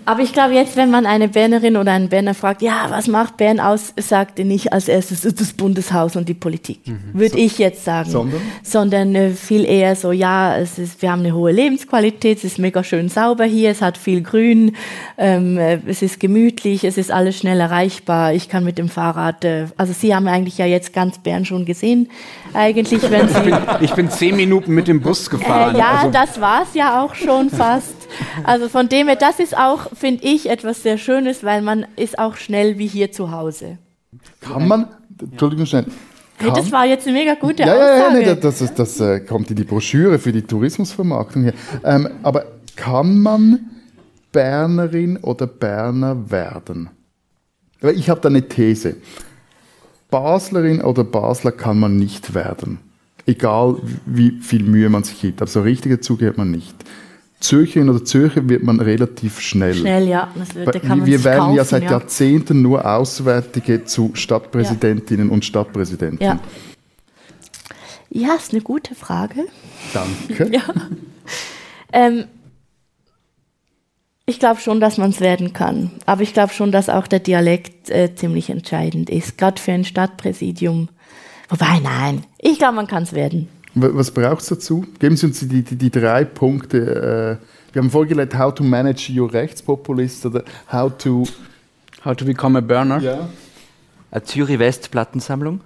Aber ich glaube, jetzt, wenn man eine Bernerin oder einen Berner fragt, ja, was macht Bern aus, sagt er nicht als erstes das Bundeshaus und die Politik, mhm. würde so, ich jetzt sagen. Sondern? Sondern äh, viel eher so, ja, es ist, wir haben eine hohe Lebensqualität, es ist mega schön sauber hier, es hat viel Grün, ähm, äh, es ist gemütlich, es ist alles schnell erreichbar, ich kann mit dem Fahrrad, äh, also Sie haben eigentlich ja jetzt ganz Bern schon gesehen, eigentlich, wenn Sie... Ich bin, ich bin zehn Minuten mit dem Bus gefahren. Äh, ja, also. das war es ja auch schon fast. Also von dem her, das ist auch, finde ich, etwas sehr Schönes, weil man ist auch schnell wie hier zu Hause. Kann man, Entschuldigung schnell. Hey, das war jetzt eine mega gute ja, Aussage. Ja, ja, das, das, das, das äh, kommt in die Broschüre für die Tourismusvermarktung hier. Ähm, aber kann man Bernerin oder Berner werden? Ich habe da eine These. Baslerin oder Basler kann man nicht werden. Egal wie viel Mühe man sich gibt. Aber so richtige Züge hat man nicht. Zürcherin oder Zürcher wird man relativ schnell. Schnell, ja. Das wird, da kann man wir wählen ja seit ja. Jahrzehnten nur Auswärtige zu Stadtpräsidentinnen ja. und Stadtpräsidenten. Ja. ja, ist eine gute Frage. Danke. ja. Ähm, ich glaube schon, dass man es werden kann. Aber ich glaube schon, dass auch der Dialekt äh, ziemlich entscheidend ist. Gerade für ein Stadtpräsidium. Wobei, nein. Ich glaube, man kann es werden. Was braucht es dazu? Geben Sie uns die, die, die drei Punkte. Äh, wir haben vorgelegt, how to manage your Rechtspopulist oder how to... How to become a burner. Ja. Eine Zürich-West-Plattensammlung.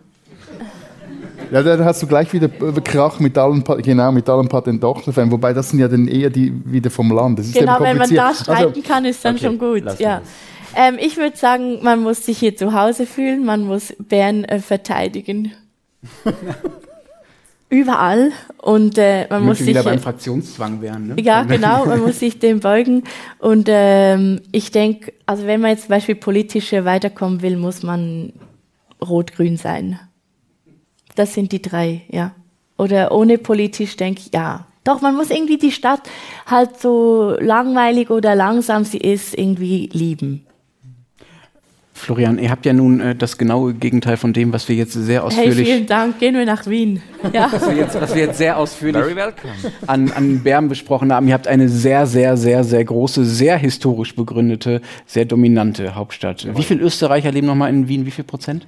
Ja, da hast du gleich wieder Krach mit allen, genau, mit allen Patentochterfans, wobei das sind ja dann eher die wieder vom Land. genau, wenn man da streiten also, kann, ist dann okay, schon gut. Ja. Ähm, ich würde sagen, man muss sich hier zu Hause fühlen, man muss Bern äh, verteidigen. überall und äh, man muss sich wieder beim Fraktionszwang werden. Ne? Ja, genau, man muss sich dem beugen und ähm, ich denke, also wenn man jetzt zum Beispiel politisch weiterkommen will, muss man rot-grün sein. Das sind die drei, ja. Oder ohne politisch denke ich, ja. Doch, man muss irgendwie die Stadt halt so langweilig oder langsam sie ist, irgendwie lieben. Florian, ihr habt ja nun äh, das genaue Gegenteil von dem, was wir jetzt sehr ausführlich. Hey, vielen Dank. Gehen wir nach Wien. Ja. was, wir jetzt, was wir jetzt sehr ausführlich an, an Bern besprochen haben. Ihr habt eine sehr, sehr, sehr, sehr große, sehr historisch begründete, sehr dominante Hauptstadt. Wie viele Österreicher leben nochmal in Wien? Wie viel Prozent?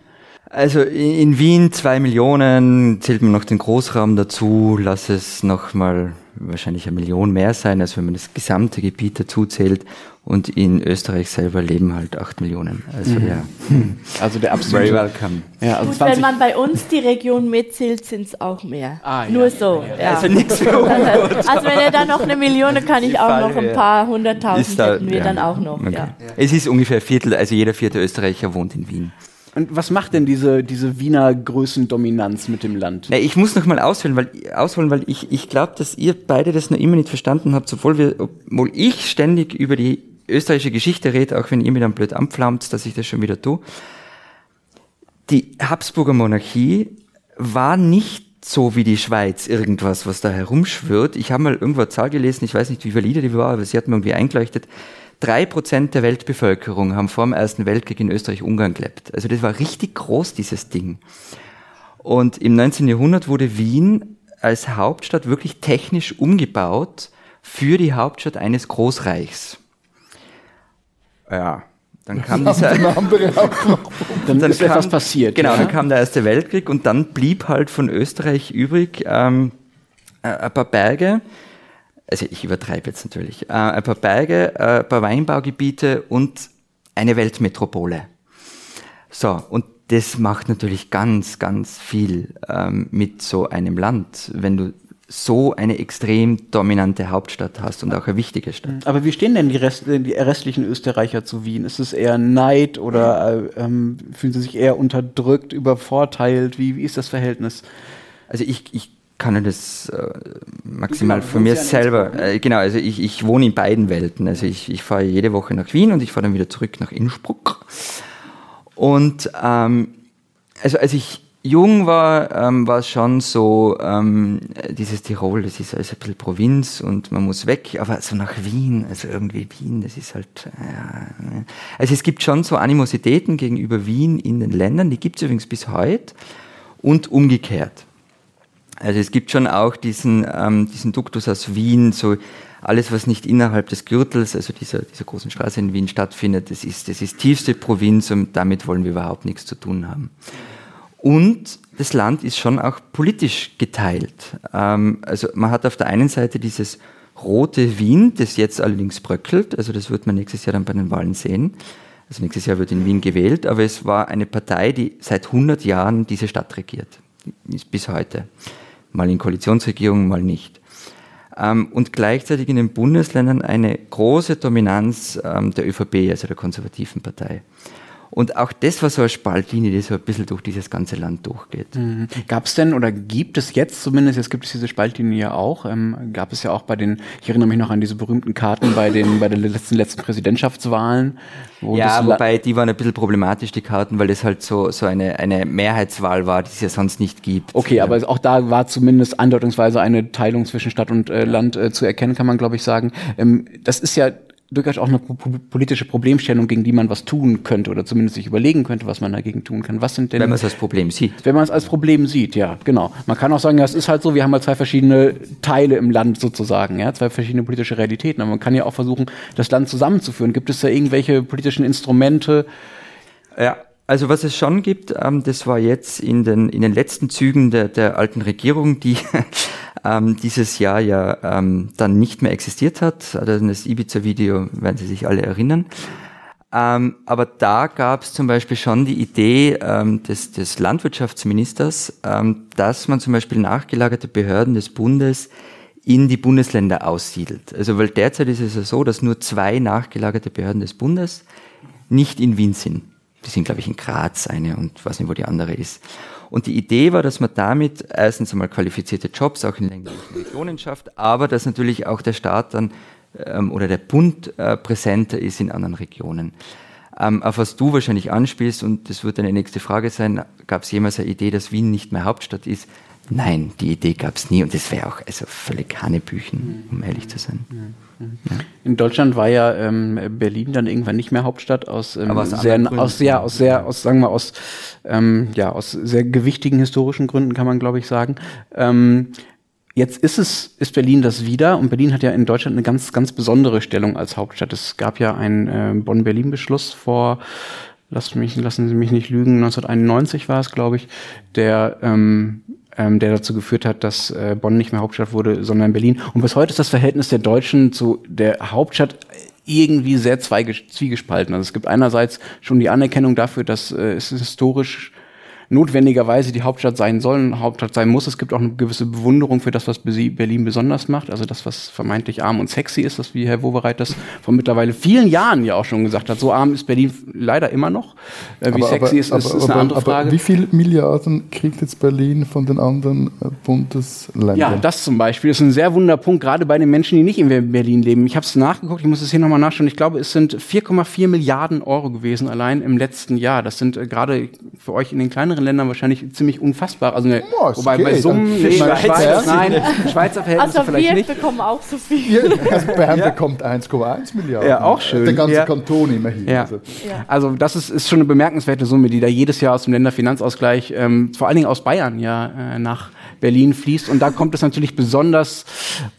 Also in Wien zwei Millionen, zählt man noch den Großraum dazu, lass es nochmal wahrscheinlich eine Million mehr sein, als wenn man das gesamte Gebiet dazu zählt. Und in Österreich selber leben halt acht Millionen. Also mhm. ja. Also der absolute. Very welcome. Ja, also Gut, wenn man bei uns die Region mitzählt, sind es auch mehr. Ah, Nur ja. so. Ja. Also nichts für Also wenn er dann noch eine Million, kann ich auch noch ein paar hunderttausend hätten wir dann auch noch. Okay. Es ist ungefähr ein Viertel, also jeder vierte Österreicher wohnt in Wien. Und was macht denn diese, diese Wiener Größendominanz mit dem Land? Nee, ich muss noch mal ausholen, weil, ausholen, weil ich, ich glaube, dass ihr beide das noch immer nicht verstanden habt, obwohl, wir, obwohl ich ständig über die österreichische Geschichte rede, auch wenn ihr mir dann blöd anpflammt, dass ich das schon wieder tue. Die Habsburger Monarchie war nicht so wie die Schweiz irgendwas, was da herumschwirrt. Ich habe mal irgendwo eine Zahl gelesen, ich weiß nicht, wie valide die war, aber sie hat mir irgendwie eingeleuchtet. Drei Prozent der Weltbevölkerung haben vor dem Ersten Weltkrieg in Österreich-Ungarn gelebt. Also das war richtig groß, dieses Ding. Und im 19. Jahrhundert wurde Wien als Hauptstadt wirklich technisch umgebaut für die Hauptstadt eines Großreichs. Ja, dann kam dieser. dann, dann ist kam, etwas passiert. Genau, ja. dann kam der Erste Weltkrieg und dann blieb halt von Österreich übrig ähm, äh, ein paar Berge, also ich übertreibe jetzt natürlich, äh, ein paar Berge, äh, ein paar Weinbaugebiete und eine Weltmetropole. So, und das macht natürlich ganz, ganz viel ähm, mit so einem Land, wenn du so eine extrem dominante Hauptstadt hast und auch eine wichtige Stadt. Aber wie stehen denn die, Rest, die restlichen Österreicher zu Wien? Ist es eher Neid oder äh, ähm, fühlen sie sich eher unterdrückt, übervorteilt? Wie, wie ist das Verhältnis? Also ich, ich kann das äh, maximal genau, von mir selber, äh, genau, also ich, ich wohne in beiden Welten. Also ich, ich fahre jede Woche nach Wien und ich fahre dann wieder zurück nach Innsbruck. Und ähm, also als ich jung war, ähm, war es schon so, ähm, dieses Tirol, das ist also ein bisschen Provinz und man muss weg, aber so nach Wien, also irgendwie Wien, das ist halt, ja. Also es gibt schon so Animositäten gegenüber Wien in den Ländern, die gibt es übrigens bis heute und umgekehrt. Also es gibt schon auch diesen, ähm, diesen Duktus aus Wien, so alles, was nicht innerhalb des Gürtels, also dieser, dieser großen Straße in Wien stattfindet, das ist, das ist tiefste Provinz und damit wollen wir überhaupt nichts zu tun haben. Und das Land ist schon auch politisch geteilt. Ähm, also man hat auf der einen Seite dieses rote Wien, das jetzt allerdings bröckelt, also das wird man nächstes Jahr dann bei den Wahlen sehen. Also nächstes Jahr wird in Wien gewählt, aber es war eine Partei, die seit 100 Jahren diese Stadt regiert, bis heute. Mal in Koalitionsregierungen, mal nicht. Ähm, und gleichzeitig in den Bundesländern eine große Dominanz ähm, der ÖVP, also der konservativen Partei. Und auch das war so eine Spaltlinie, die so ein bisschen durch dieses ganze Land durchgeht. Mhm. Gab es denn oder gibt es jetzt zumindest, jetzt gibt es diese Spaltlinie ja auch, ähm, gab es ja auch bei den, ich erinnere mich noch an diese berühmten Karten bei den, bei den letzten, letzten Präsidentschaftswahlen. ja, wobei die waren ein bisschen problematisch, die Karten, weil das halt so, so eine, eine Mehrheitswahl war, die es ja sonst nicht gibt. Okay, aber auch da war zumindest andeutungsweise eine Teilung zwischen Stadt und äh, Land äh, zu erkennen, kann man glaube ich sagen. Ähm, das ist ja durchaus auch eine politische Problemstellung, gegen die man was tun könnte oder zumindest sich überlegen könnte, was man dagegen tun kann. Was sind denn, wenn man es als Problem sieht. Wenn man es als Problem sieht, ja, genau. Man kann auch sagen, ja, es ist halt so, wir haben halt zwei verschiedene Teile im Land sozusagen, ja, zwei verschiedene politische Realitäten. Aber man kann ja auch versuchen, das Land zusammenzuführen. Gibt es da irgendwelche politischen Instrumente? Ja, also was es schon gibt, ähm, das war jetzt in den, in den letzten Zügen der, der alten Regierung, die ähm, dieses Jahr ja ähm, dann nicht mehr existiert hat. Also das Ibiza-Video werden Sie sich alle erinnern. Ähm, aber da gab es zum Beispiel schon die Idee ähm, des, des Landwirtschaftsministers, ähm, dass man zum Beispiel nachgelagerte Behörden des Bundes in die Bundesländer aussiedelt. Also weil derzeit ist es ja so, dass nur zwei nachgelagerte Behörden des Bundes nicht in Wien sind. Die sind, glaube ich, in Graz eine und weiß nicht, wo die andere ist. Und die Idee war, dass man damit erstens einmal qualifizierte Jobs auch in ländlichen Regionen schafft, aber dass natürlich auch der Staat dann ähm, oder der Bund äh, präsenter ist in anderen Regionen. Ähm, auf was du wahrscheinlich anspielst, und das wird deine nächste Frage sein, gab es jemals eine Idee, dass Wien nicht mehr Hauptstadt ist? Nein, die Idee gab es nie und das wäre auch also völlig Hanebüchen, um ehrlich zu sein. Ja. In Deutschland war ja ähm, Berlin dann irgendwann nicht mehr Hauptstadt aus, ähm, aus sehr, aus, ja, aus sehr, aus sagen wir aus, ähm, ja, aus sehr gewichtigen historischen Gründen kann man glaube ich sagen. Ähm, Jetzt ist es, ist Berlin das wieder und Berlin hat ja in Deutschland eine ganz, ganz besondere Stellung als Hauptstadt. Es gab ja einen äh, Bonn-Berlin-Beschluss vor, lassen, mich, lassen Sie mich nicht lügen, 1991 war es, glaube ich, der ähm, ähm, der dazu geführt hat, dass äh, Bonn nicht mehr Hauptstadt wurde, sondern Berlin. Und bis heute ist das Verhältnis der Deutschen zu der Hauptstadt irgendwie sehr zwiegespalten. Also es gibt einerseits schon die Anerkennung dafür, dass äh, es historisch notwendigerweise die Hauptstadt sein soll, Hauptstadt sein muss. Es gibt auch eine gewisse Bewunderung für das, was Berlin besonders macht, also das, was vermeintlich arm und sexy ist, das wie Herr Wowereit das vor mittlerweile vielen Jahren ja auch schon gesagt hat. So arm ist Berlin leider immer noch. Äh, wie aber, sexy ist, aber, ist, ist eine andere Frage. wie viele Milliarden kriegt jetzt Berlin von den anderen äh, Bundesländern? Ja, das zum Beispiel ist ein sehr wunder Punkt, gerade bei den Menschen, die nicht in Berlin leben. Ich habe es nachgeguckt, ich muss es hier nochmal nachschauen. Ich glaube, es sind 4,4 Milliarden Euro gewesen allein im letzten Jahr. Das sind äh, gerade für euch in den kleineren anderen Ländern wahrscheinlich ziemlich unfassbar. Also ne, oh, wobei bei Summen, nee, Schweiz, nein, Schweizer Verhältnisse also vielleicht nicht. wir bekommen auch so viel. also Bern ja. bekommt 1,1 Milliarden. Ja, auch schön. Der ganze ja. Kanton immerhin. Ja. Also. ja. also das ist, ist schon eine bemerkenswerte Summe, die da jedes Jahr aus dem Länderfinanzausgleich, ähm, vor allen Dingen aus Bayern, ja, äh, nach Berlin fließt. Und da kommt es natürlich besonders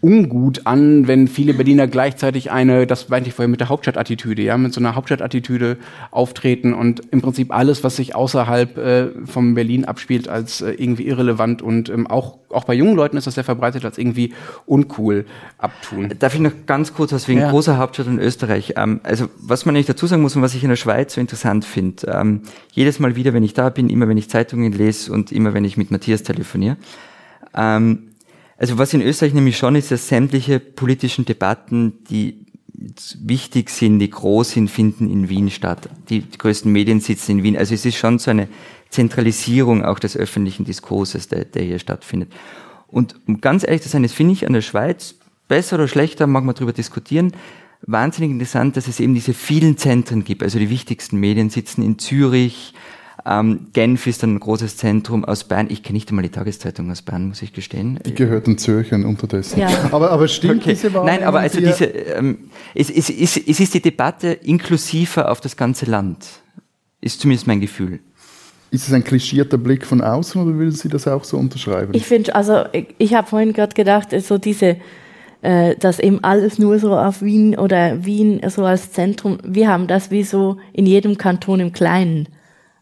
ungut an, wenn viele Berliner gleichzeitig eine, das meinte ich vorher mit der Hauptstadtattitüde, ja, mit so einer Hauptstadtattitüde auftreten und im Prinzip alles, was sich außerhalb äh, vom Berlin abspielt, als äh, irgendwie irrelevant und ähm, auch, auch bei jungen Leuten ist das sehr verbreitet, als irgendwie uncool abtun. Darf ich noch ganz kurz was wegen ja. großer Hauptstadt in Österreich? Ähm, also was man nicht dazu sagen muss und was ich in der Schweiz so interessant finde, ähm, jedes Mal wieder, wenn ich da bin, immer wenn ich Zeitungen lese und immer wenn ich mit Matthias telefoniere, ähm, also was in Österreich nämlich schon ist, dass sämtliche politischen Debatten, die wichtig sind, die groß sind, finden in Wien statt. Die, die größten Medien sitzen in Wien. Also es ist schon so eine Zentralisierung auch des öffentlichen Diskurses, der, der hier stattfindet. Und um ganz ehrlich zu sein, das finde ich an der Schweiz besser oder schlechter, mag man darüber diskutieren. Wahnsinnig interessant, dass es eben diese vielen Zentren gibt. Also die wichtigsten Medien sitzen in Zürich, ähm, Genf ist ein großes Zentrum aus Bern. Ich kenne nicht einmal die Tageszeitung aus Bern, muss ich gestehen. Die gehört in Zürchen unterdessen. Ja. Aber, aber stimmt okay. diese Wahl? Nein, aber also diese, ähm, es, es, es, es ist die Debatte inklusiver auf das ganze Land. Ist zumindest mein Gefühl. Ist es ein klischierter Blick von außen oder würden Sie das auch so unterschreiben? Ich finde, also ich, ich habe vorhin gerade gedacht, so diese, äh, dass eben alles nur so auf Wien oder Wien so als Zentrum, wir haben das wie so in jedem Kanton im Kleinen.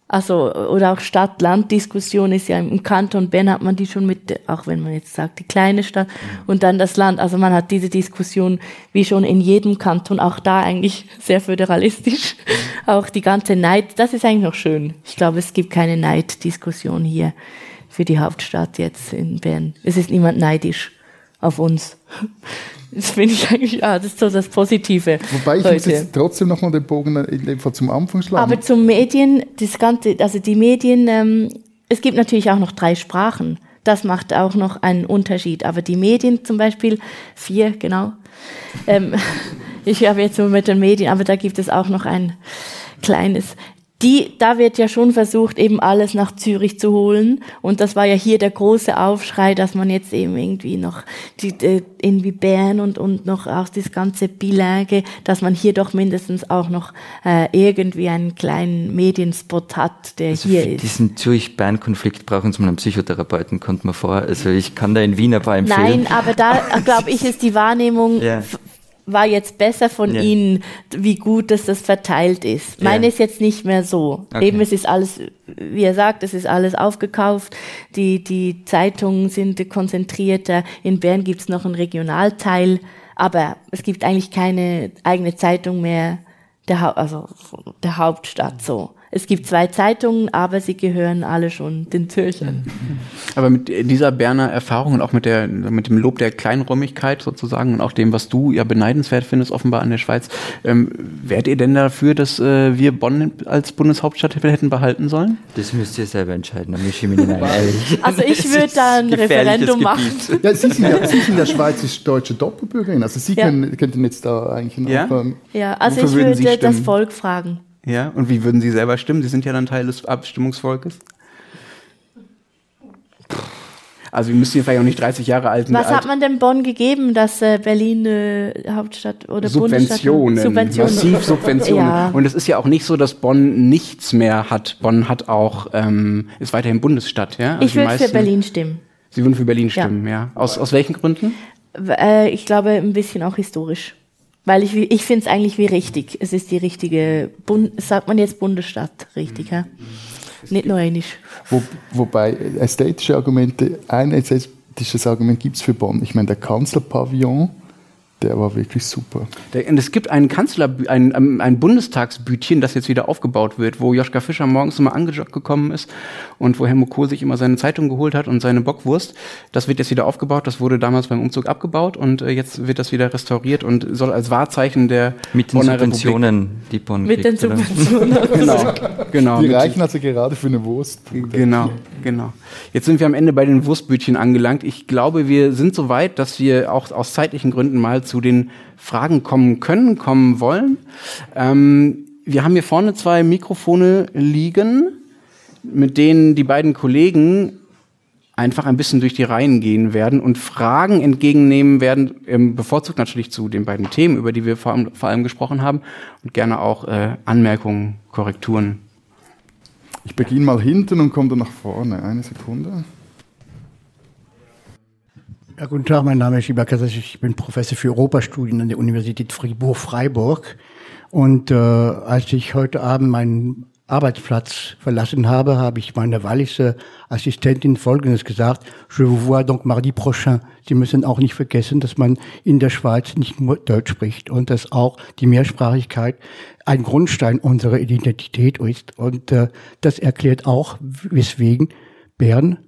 Also, oder auch Stadt-Land-Diskussion ist ja im Kanton Bern hat man die schon mit, auch wenn man jetzt sagt, die kleine Stadt und dann das Land. Also man hat diese Diskussion wie schon in jedem Kanton, auch da eigentlich sehr föderalistisch. Auch die ganze Neid, das ist eigentlich noch schön. Ich glaube, es gibt keine Neiddiskussion hier für die Hauptstadt jetzt in Bern. Es ist niemand neidisch auf uns. Das finde ich eigentlich, ja, das ist so das Positive. Wobei ich heute. muss jetzt trotzdem nochmal den Bogen in dem Fall zum Anfang schlagen. Aber zum Medien, das Ganze, also die Medien, ähm, es gibt natürlich auch noch drei Sprachen. Das macht auch noch einen Unterschied. Aber die Medien zum Beispiel, vier, genau. Ähm, ich habe jetzt nur mit den Medien, aber da gibt es auch noch ein kleines die, da wird ja schon versucht, eben alles nach Zürich zu holen. Und das war ja hier der große Aufschrei, dass man jetzt eben irgendwie noch die, äh, irgendwie Bern und, und noch auch das ganze Bilingue, dass man hier doch mindestens auch noch äh, irgendwie einen kleinen Medienspot hat, der also hier ist. Diesen Zürich-Bern-Konflikt brauchen Sie mal einen Psychotherapeuten, kommt mir vor. Also ich kann da in Wien ein paar empfehlen. Nein, aber da glaube ich, ist die Wahrnehmung ja war jetzt besser von ja. Ihnen, wie gut dass das verteilt ist. Meine ja. ist jetzt nicht mehr so. Okay. Eben, es ist alles, wie er sagt, es ist alles aufgekauft. Die, die Zeitungen sind konzentrierter. In Bern gibt es noch einen Regionalteil, aber es gibt eigentlich keine eigene Zeitung mehr der, also der Hauptstadt so. Es gibt zwei Zeitungen, aber sie gehören alle schon den Zürchern. Aber mit dieser Berner Erfahrung und auch mit, der, mit dem Lob der Kleinräumigkeit sozusagen und auch dem, was du ja beneidenswert findest, offenbar an der Schweiz, ähm, wärt ihr denn dafür, dass äh, wir Bonn als Bundeshauptstadt hätten behalten sollen? Das müsst ihr selber entscheiden, da mische ich mich nicht Also ich würde da ein Referendum machen. Ja, Sie sind ja, Sie sind ja schweizisch-deutsche Doppelbürgerin, also Sie ja. können, könnten jetzt da eigentlich noch... Ja, ja also ich würde das Volk fragen. Ja, und wie würden Sie selber stimmen? Sie sind ja dann Teil des Abstimmungsvolkes. Also wir müssen hier vielleicht auch nicht 30 Jahre alt Was hat man denn Bonn gegeben, dass äh, Berlin äh, Hauptstadt oder Subventionen, Subventionen. massiv Subventionen. Ja. Und es ist ja auch nicht so, dass Bonn nichts mehr hat. Bonn hat auch ähm, ist weiterhin Bundesstadt. Ja? Also ich würde für Berlin stimmen. Sie würden für Berlin stimmen, ja. ja. Aus, aus welchen Gründen? Äh, ich glaube ein bisschen auch historisch. Weil ich, ich finde es eigentlich wie richtig. Es ist die richtige, Bund, sagt man jetzt Bundesstadt, richtig, ja? Nicht nur einisch. Wo, wobei ästhetische Argumente, ein ästhetisches Argument gibt es für Bonn. Ich meine, der Kanzlerpavillon, der war wirklich super. Der, und es gibt einen Kanzler, ein, ähm, ein Bundestagsbütchen, das jetzt wieder aufgebaut wird, wo Joschka Fischer morgens immer angejoggt gekommen ist und wo Helmut Kohl sich immer seine Zeitung geholt hat und seine Bockwurst. Das wird jetzt wieder aufgebaut. Das wurde damals beim Umzug abgebaut und äh, jetzt wird das wieder restauriert und soll als Wahrzeichen der Mit den Bonner Subventionen, Republik die Bonn Mit kriegt, den Subventionen. genau, genau. Die reichen also gerade für eine Wurst. Genau, genau. Jetzt sind wir am Ende bei den Wurstbütchen angelangt. Ich glaube, wir sind so weit, dass wir auch aus zeitlichen Gründen mal zu den Fragen kommen können, kommen wollen. Ähm, wir haben hier vorne zwei Mikrofone liegen, mit denen die beiden Kollegen einfach ein bisschen durch die Reihen gehen werden und Fragen entgegennehmen werden, ähm, bevorzugt natürlich zu den beiden Themen, über die wir vor allem, vor allem gesprochen haben und gerne auch äh, Anmerkungen, Korrekturen. Ich beginne mal hinten und komme dann nach vorne. Eine Sekunde. Ja, guten Tag, mein Name ist Ibakasash. Ich bin Professor für Europastudien an der Universität Fribourg-Freiburg. Und äh, als ich heute Abend meinen Arbeitsplatz verlassen habe, habe ich meiner wallische Assistentin Folgendes gesagt. Je vous vois donc mardi prochain. Sie müssen auch nicht vergessen, dass man in der Schweiz nicht nur Deutsch spricht und dass auch die Mehrsprachigkeit ein Grundstein unserer Identität ist. Und äh, das erklärt auch, weswegen Bern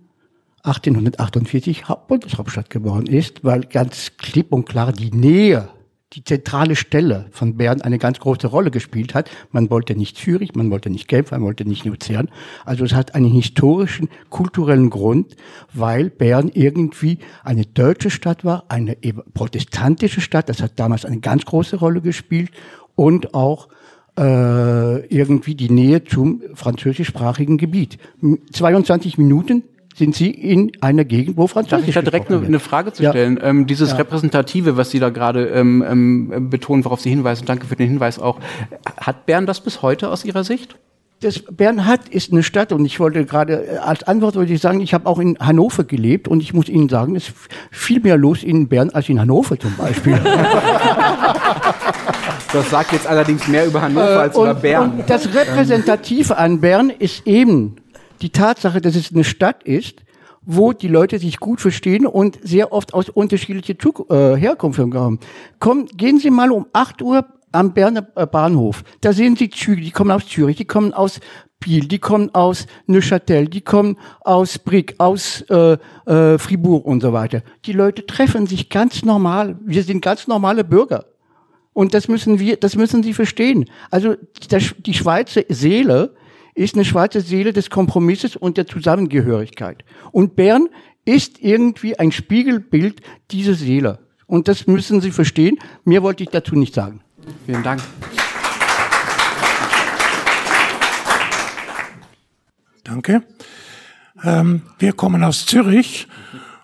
1848 Bundeshauptstadt geworden ist, weil ganz klipp und klar die Nähe, die zentrale Stelle von Bern eine ganz große Rolle gespielt hat. Man wollte nicht Zürich, man wollte nicht Genf, man wollte nicht Luzern. Also es hat einen historischen, kulturellen Grund, weil Bern irgendwie eine deutsche Stadt war, eine protestantische Stadt. Das hat damals eine ganz große Rolle gespielt und auch äh, irgendwie die Nähe zum französischsprachigen Gebiet. 22 Minuten sind Sie in einer Gegend, wo Französisch Darf ich da direkt eine, eine, Frage zu stellen? Ja. Ähm, dieses ja. Repräsentative, was Sie da gerade ähm, ähm, betonen, worauf Sie hinweisen, danke für den Hinweis auch. Hat Bern das bis heute aus Ihrer Sicht? Das Bernhard ist eine Stadt und ich wollte gerade äh, als Antwort würde ich sagen, ich habe auch in Hannover gelebt und ich muss Ihnen sagen, es ist viel mehr los in Bern als in Hannover zum Beispiel. Das sagt jetzt allerdings mehr über Hannover äh, als und, über Bern. Und das Repräsentative an Bern ist eben die Tatsache, dass es eine Stadt ist, wo die Leute sich gut verstehen und sehr oft aus unterschiedlicher äh, Herkunft haben. Komm, gehen Sie mal um 8 Uhr am Berner äh, Bahnhof. Da sehen Sie Züge, die kommen aus Zürich, die kommen aus Biel, die kommen aus Neuchâtel, die kommen aus Brick, aus äh, äh, Fribourg und so weiter. Die Leute treffen sich ganz normal. Wir sind ganz normale Bürger. Und das müssen wir, das müssen Sie verstehen. Also die Schweizer Seele ist eine schwarze Seele des Kompromisses und der Zusammengehörigkeit. Und Bern ist irgendwie ein Spiegelbild dieser Seele. Und das müssen Sie verstehen. Mehr wollte ich dazu nicht sagen. Vielen Dank. Danke. Ähm, wir kommen aus Zürich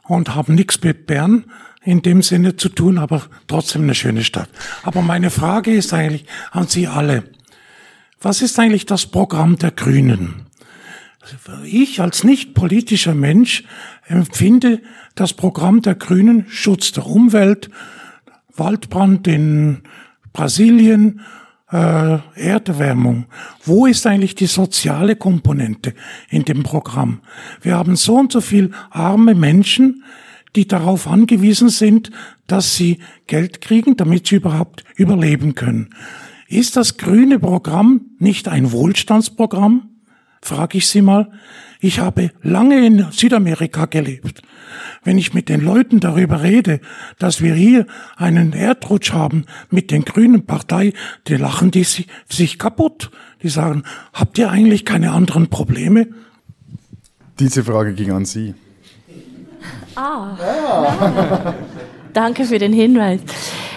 und haben nichts mit Bern in dem Sinne zu tun, aber trotzdem eine schöne Stadt. Aber meine Frage ist eigentlich an Sie alle. Was ist eigentlich das Programm der Grünen? Ich als nicht politischer Mensch empfinde das Programm der Grünen Schutz der Umwelt, Waldbrand in Brasilien, äh, Erderwärmung. Wo ist eigentlich die soziale Komponente in dem Programm? Wir haben so und so viel arme Menschen, die darauf angewiesen sind, dass sie Geld kriegen, damit sie überhaupt überleben können. Ist das grüne Programm nicht ein Wohlstandsprogramm? Frage ich Sie mal. Ich habe lange in Südamerika gelebt. Wenn ich mit den Leuten darüber rede, dass wir hier einen Erdrutsch haben mit den grünen Partei, die lachen die sich, sich kaputt. Die sagen, habt ihr eigentlich keine anderen Probleme? Diese Frage ging an Sie. Ah. Ja. Danke für den Hinweis.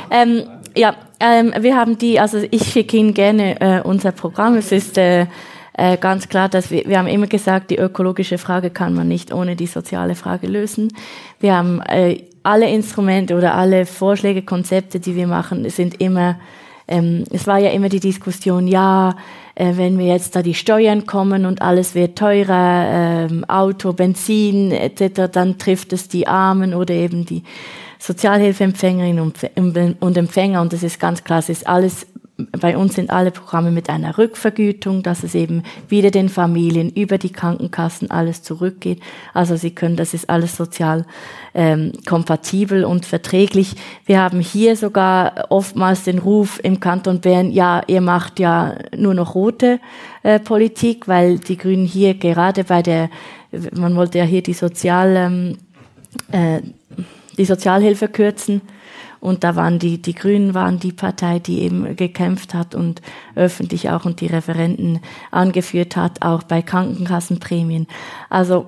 Ähm, ja, ähm, wir haben die, also ich schicke Ihnen gerne äh, unser Programm. Es ist äh, äh, ganz klar, dass wir, wir haben immer gesagt, die ökologische Frage kann man nicht ohne die soziale Frage lösen. Wir haben äh, alle Instrumente oder alle Vorschläge, Konzepte, die wir machen, sind immer, ähm, es war ja immer die Diskussion, ja, äh, wenn wir jetzt da die Steuern kommen und alles wird teurer, ähm, Auto, Benzin etc., dann trifft es die Armen oder eben die Sozialhilfeempfängerinnen und Empfänger. Und das ist ganz klar, es ist alles bei uns sind alle Programme mit einer Rückvergütung, dass es eben wieder den Familien über die Krankenkassen alles zurückgeht. Also Sie können, das ist alles sozial ähm, kompatibel und verträglich. Wir haben hier sogar oftmals den Ruf im Kanton Bern, ja, ihr macht ja nur noch rote äh, Politik, weil die Grünen hier gerade bei der, man wollte ja hier die Sozial, ähm, äh, die Sozialhilfe kürzen und da waren die, die Grünen waren die Partei, die eben gekämpft hat und öffentlich auch und die Referenten angeführt hat, auch bei Krankenkassenprämien. Also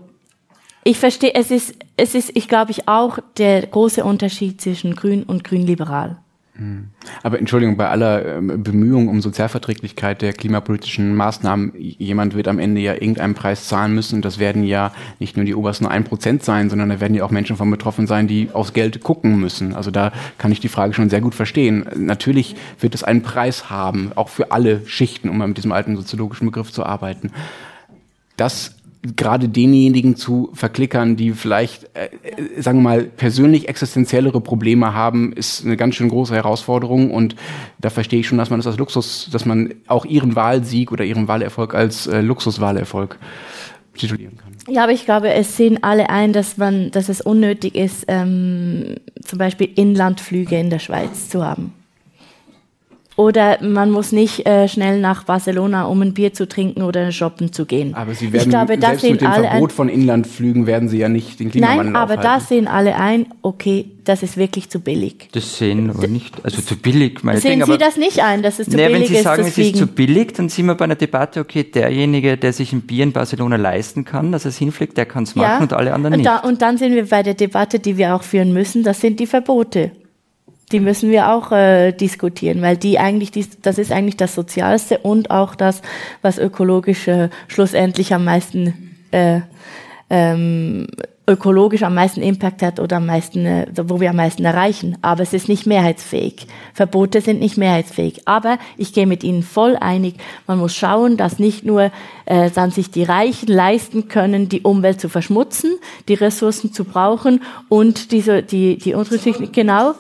ich verstehe, es ist, es ist, ich glaube ich, auch der große Unterschied zwischen Grün und Grünliberal. Hm. Aber Entschuldigung, bei aller ähm, Bemühung um Sozialverträglichkeit der klimapolitischen Maßnahmen, jemand wird am Ende ja irgendeinen Preis zahlen müssen. Und das werden ja nicht nur die obersten ein Prozent sein, sondern da werden ja auch Menschen von betroffen sein, die aufs Geld gucken müssen. Also da kann ich die Frage schon sehr gut verstehen. Natürlich wird es einen Preis haben, auch für alle Schichten, um mal mit diesem alten soziologischen Begriff zu arbeiten. Das gerade denjenigen zu verklickern, die vielleicht, äh, äh, sagen wir mal, persönlich existenziellere Probleme haben, ist eine ganz schön große Herausforderung. Und da verstehe ich schon, dass man das als Luxus, dass man auch ihren Wahlsieg oder ihren Wahlerfolg als äh, Luxuswahlerfolg titulieren kann. Ja, aber ich glaube, es sehen alle ein, dass man, dass es unnötig ist, ähm, zum Beispiel Inlandflüge in der Schweiz zu haben. Oder man muss nicht äh, schnell nach Barcelona, um ein Bier zu trinken oder shoppen zu gehen. Aber Sie werden, ich glaube, das selbst mit dem Verbot von Inlandflügen werden Sie ja nicht den Klimawandel Nein, aber da sehen alle ein, okay, das ist wirklich zu billig. Das sehen wir nicht, also zu billig. Meine sehen Sie das nicht ein, dass es zu nee, billig ist? Wenn Sie sagen, es ist zu billig, dann sind wir bei einer Debatte, okay, derjenige, der sich ein Bier in Barcelona leisten kann, dass er es hinfliegt, der kann es machen ja, und alle anderen und nicht. Da, und dann sind wir bei der Debatte, die wir auch führen müssen, das sind die Verbote die müssen wir auch äh, diskutieren, weil die eigentlich, die, das ist eigentlich das Sozialste und auch das, was ökologisch äh, schlussendlich am meisten, äh, ähm, ökologisch am meisten Impact hat oder am meisten, äh, wo wir am meisten erreichen. Aber es ist nicht mehrheitsfähig. Verbote sind nicht mehrheitsfähig. Aber ich gehe mit Ihnen voll einig. Man muss schauen, dass nicht nur äh, dann sich die Reichen leisten können, die Umwelt zu verschmutzen, die Ressourcen zu brauchen und diese, die, die unsere genau.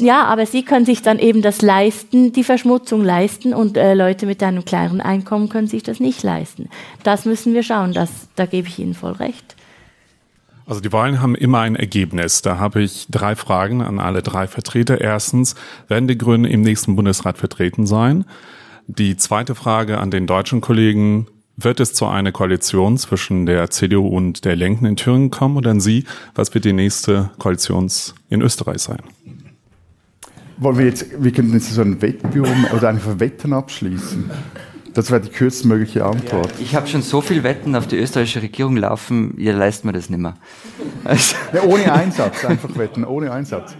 Ja, aber sie können sich dann eben das leisten, die Verschmutzung leisten und äh, Leute mit einem kleineren Einkommen können sich das nicht leisten. Das müssen wir schauen, das, da gebe ich Ihnen voll recht. Also die Wahlen haben immer ein Ergebnis. Da habe ich drei Fragen an alle drei Vertreter. Erstens, werden die Grünen im nächsten Bundesrat vertreten sein? Die zweite Frage an den deutschen Kollegen, wird es zu einer Koalition zwischen der CDU und der Lenken in Thüringen kommen? Und dann Sie, was wird die nächste Koalition in Österreich sein? Wollen wir jetzt, wir könnten jetzt so ein Wettbüro oder einfach Wetten abschließen. Das wäre die kürzestmögliche Antwort. Ja, ich habe schon so viel Wetten auf die österreichische Regierung laufen, ihr leistet mir das nicht mehr. Also ja, ohne Einsatz, einfach wetten, ohne Einsatz.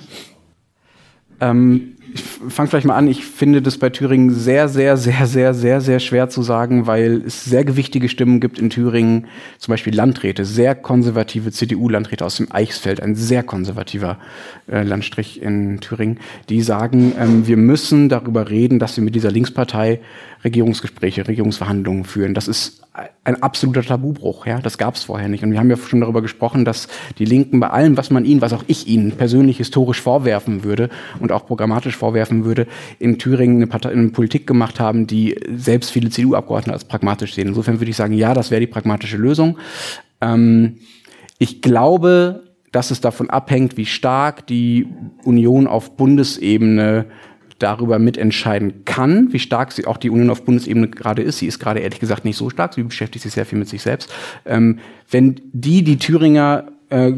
Ähm, ich fange vielleicht mal an. Ich finde das bei Thüringen sehr, sehr, sehr, sehr, sehr, sehr schwer zu sagen, weil es sehr gewichtige Stimmen gibt in Thüringen, zum Beispiel Landräte, sehr konservative CDU-Landräte aus dem Eichsfeld, ein sehr konservativer äh, Landstrich in Thüringen, die sagen, ähm, wir müssen darüber reden, dass wir mit dieser Linkspartei Regierungsgespräche, Regierungsverhandlungen führen. Das ist ein absoluter Tabubruch. Ja, das gab es vorher nicht. Und wir haben ja schon darüber gesprochen, dass die Linken bei allem, was man ihnen, was auch ich ihnen persönlich historisch vorwerfen würde und auch programmatisch vorwerfen würde, in Thüringen eine, Partei, eine Politik gemacht haben, die selbst viele CDU-Abgeordnete als pragmatisch sehen. Insofern würde ich sagen, ja, das wäre die pragmatische Lösung. Ähm, ich glaube, dass es davon abhängt, wie stark die Union auf Bundesebene darüber mitentscheiden kann, wie stark sie auch die Union auf Bundesebene gerade ist. Sie ist gerade ehrlich gesagt nicht so stark, sie beschäftigt sich sehr viel mit sich selbst. Ähm, wenn die die Thüringer äh,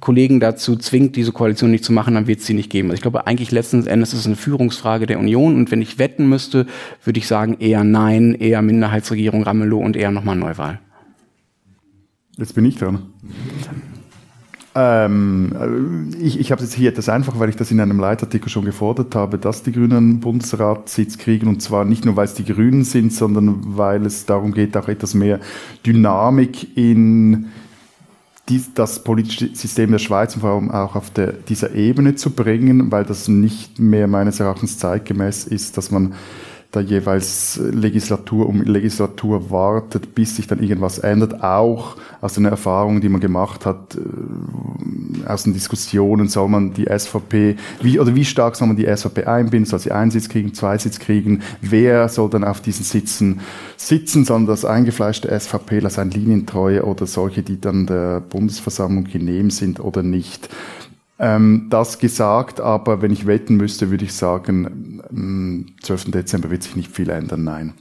Kollegen dazu zwingt, diese Koalition nicht zu machen, dann wird es sie nicht geben. Also ich glaube, eigentlich letzten Endes ist es eine Führungsfrage der Union und wenn ich wetten müsste, würde ich sagen eher Nein, eher Minderheitsregierung Ramelow und eher nochmal Neuwahl. Jetzt bin ich dran. Ähm, ich ich habe jetzt hier etwas einfach, weil ich das in einem Leitartikel schon gefordert habe, dass die Grünen einen Bundesratssitz kriegen und zwar nicht nur, weil es die Grünen sind, sondern weil es darum geht, auch etwas mehr Dynamik in die, das politische System der Schweiz und vor allem auch auf der, dieser Ebene zu bringen, weil das nicht mehr meines Erachtens zeitgemäß ist, dass man da jeweils Legislatur um Legislatur wartet, bis sich dann irgendwas ändert, auch aus den Erfahrungen, die man gemacht hat, äh, aus den Diskussionen, soll man die SVP, wie, oder wie stark soll man die SVP einbinden, soll sie einen Sitz kriegen, zwei Sitz kriegen, wer soll dann auf diesen Sitzen sitzen, sondern das eingefleischte SVP, sein Linientreue oder solche, die dann der Bundesversammlung genehm sind oder nicht. Ähm, das gesagt, aber wenn ich wetten müsste, würde ich sagen, am 12. Dezember wird sich nicht viel ändern, nein.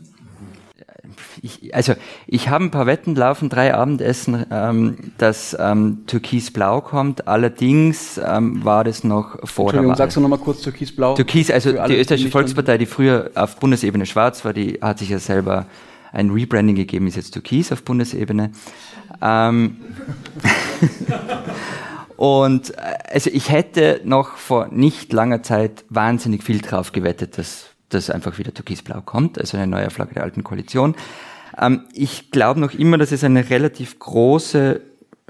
Ich, also ich habe ein paar Wetten laufen, drei Abendessen, ähm, dass ähm, Türkis-Blau kommt. Allerdings ähm, war das noch vor der Wahl. sagst du nochmal kurz Türkis-Blau? Türkis, also die österreichische Volkspartei, die früher auf Bundesebene schwarz war, die hat sich ja selber ein Rebranding gegeben, ist jetzt Türkis auf Bundesebene. Ähm, Und äh, also ich hätte noch vor nicht langer Zeit wahnsinnig viel drauf gewettet, dass das einfach wieder Türkisblau kommt, also eine neue Flagge der alten Koalition. Ähm, ich glaube noch immer, dass es eine relativ große,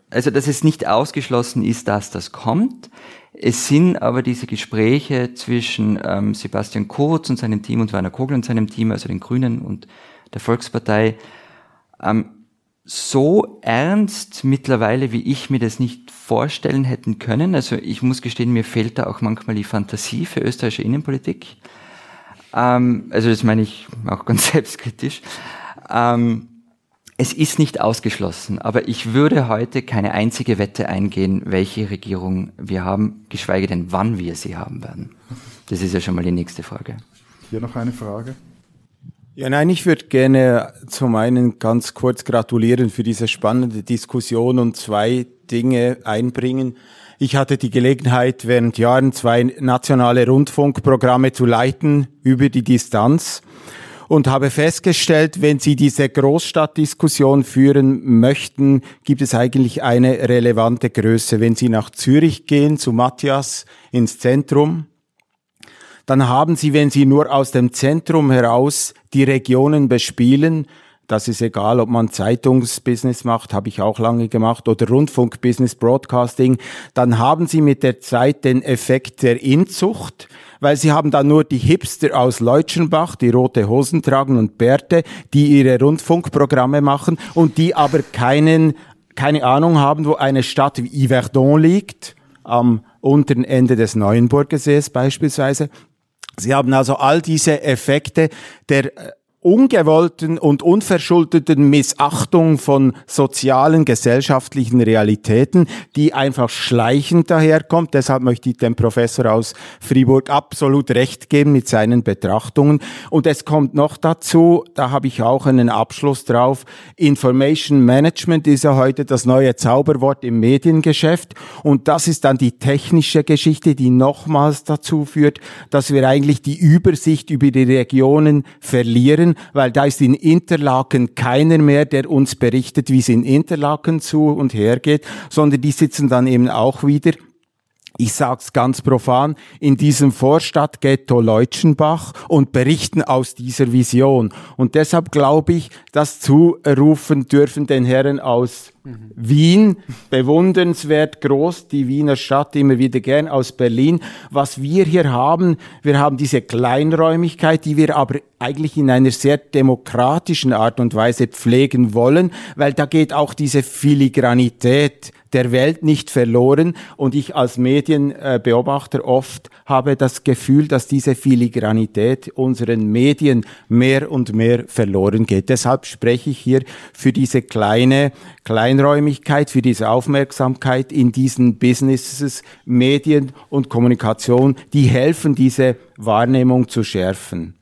also dass es nicht ausgeschlossen ist, dass das kommt. Es sind aber diese Gespräche zwischen ähm, Sebastian Kurz und seinem Team und Werner Kogel und seinem Team, also den Grünen und der Volkspartei, ähm, so ernst mittlerweile, wie ich mir das nicht vorstellen hätten können. Also ich muss gestehen, mir fehlt da auch manchmal die Fantasie für österreichische Innenpolitik. Ähm, also das meine ich auch ganz selbstkritisch. Ähm, es ist nicht ausgeschlossen, aber ich würde heute keine einzige Wette eingehen, welche Regierung wir haben, geschweige denn wann wir sie haben werden. Das ist ja schon mal die nächste Frage. Hier noch eine Frage. Ja, nein, ich würde gerne zum einen ganz kurz gratulieren für diese spannende Diskussion und zwei Dinge einbringen. Ich hatte die Gelegenheit, während Jahren zwei nationale Rundfunkprogramme zu leiten über die Distanz und habe festgestellt, wenn Sie diese Großstadtdiskussion führen möchten, gibt es eigentlich eine relevante Größe. Wenn Sie nach Zürich gehen, zu Matthias ins Zentrum, dann haben Sie, wenn Sie nur aus dem Zentrum heraus die Regionen bespielen, das ist egal, ob man Zeitungsbusiness macht, habe ich auch lange gemacht, oder Rundfunkbusiness, Broadcasting, dann haben Sie mit der Zeit den Effekt der Inzucht, weil Sie haben dann nur die Hipster aus Leutschenbach, die rote Hosen tragen und Bärte, die ihre Rundfunkprogramme machen und die aber keinen, keine Ahnung haben, wo eine Stadt wie Yverdon liegt, am unteren Ende des Neuenburgersees beispielsweise, Sie haben also all diese Effekte der äh, ungewollten und unverschuldeten Missachtung von sozialen, gesellschaftlichen Realitäten, die einfach schleichend daherkommt. Deshalb möchte ich dem Professor aus Fribourg absolut recht geben mit seinen Betrachtungen. Und es kommt noch dazu, da habe ich auch einen Abschluss drauf, Information Management ist ja heute das neue Zauberwort im Mediengeschäft. Und das ist dann die technische Geschichte, die nochmals dazu führt, dass wir eigentlich die Übersicht über die Regionen verlieren weil da ist in Interlaken keiner mehr, der uns berichtet, wie es in Interlaken zu und her geht, sondern die sitzen dann eben auch wieder ich sag's ganz profan, in diesem Vorstadtghetto Leutschenbach und berichten aus dieser Vision. Und deshalb glaube ich, das zurufen dürfen den Herren aus Wien, bewundernswert groß, die Wiener Stadt immer wieder gern aus Berlin. Was wir hier haben, wir haben diese Kleinräumigkeit, die wir aber eigentlich in einer sehr demokratischen Art und Weise pflegen wollen, weil da geht auch diese Filigranität der Welt nicht verloren. Und ich als Medienbeobachter oft habe das Gefühl, dass diese Filigranität unseren Medien mehr und mehr verloren geht. Deshalb spreche ich hier für diese kleine Kleinräumigkeit, für diese Aufmerksamkeit in diesen Businesses, Medien und Kommunikation, die helfen, diese Wahrnehmung zu schärfen.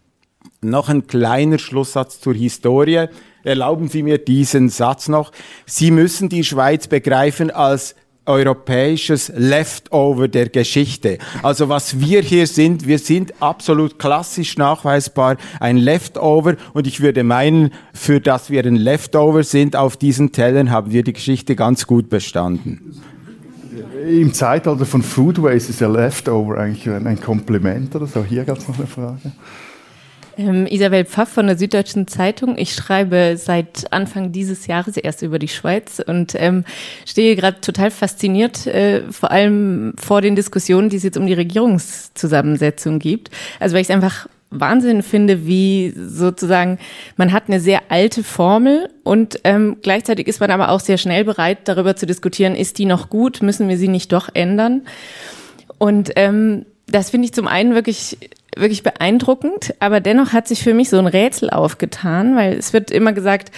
Noch ein kleiner Schlusssatz zur Historie. Erlauben Sie mir diesen Satz noch. Sie müssen die Schweiz begreifen als europäisches Leftover der Geschichte. Also was wir hier sind, wir sind absolut klassisch nachweisbar ein Leftover und ich würde meinen, für das wir ein Leftover sind auf diesen Tellern, haben wir die Geschichte ganz gut bestanden. Im Zeitalter von Food Waste ist ja Leftover eigentlich ein Kompliment oder so. Hier gab es noch eine Frage. Ähm, Isabel Pfaff von der Süddeutschen Zeitung. Ich schreibe seit Anfang dieses Jahres erst über die Schweiz und ähm, stehe gerade total fasziniert, äh, vor allem vor den Diskussionen, die es jetzt um die Regierungszusammensetzung gibt. Also weil ich es einfach Wahnsinn finde, wie sozusagen man hat eine sehr alte Formel und ähm, gleichzeitig ist man aber auch sehr schnell bereit, darüber zu diskutieren, ist die noch gut, müssen wir sie nicht doch ändern? Und ähm, das finde ich zum einen wirklich wirklich beeindruckend, aber dennoch hat sich für mich so ein Rätsel aufgetan, weil es wird immer gesagt,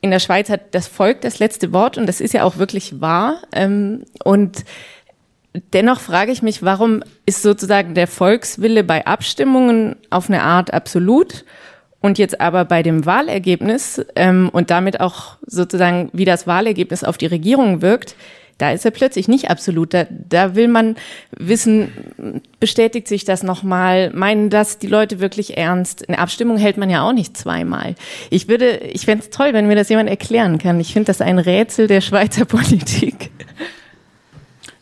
in der Schweiz hat das Volk das letzte Wort und das ist ja auch wirklich wahr. Ähm, und dennoch frage ich mich, warum ist sozusagen der Volkswille bei Abstimmungen auf eine Art absolut und jetzt aber bei dem Wahlergebnis ähm, und damit auch sozusagen, wie das Wahlergebnis auf die Regierung wirkt, da ist er plötzlich nicht absolut. Da, da will man wissen, bestätigt sich das nochmal? Meinen das die Leute wirklich ernst? Eine Abstimmung hält man ja auch nicht zweimal. Ich würde, ich fände es toll, wenn mir das jemand erklären kann. Ich finde das ein Rätsel der Schweizer Politik.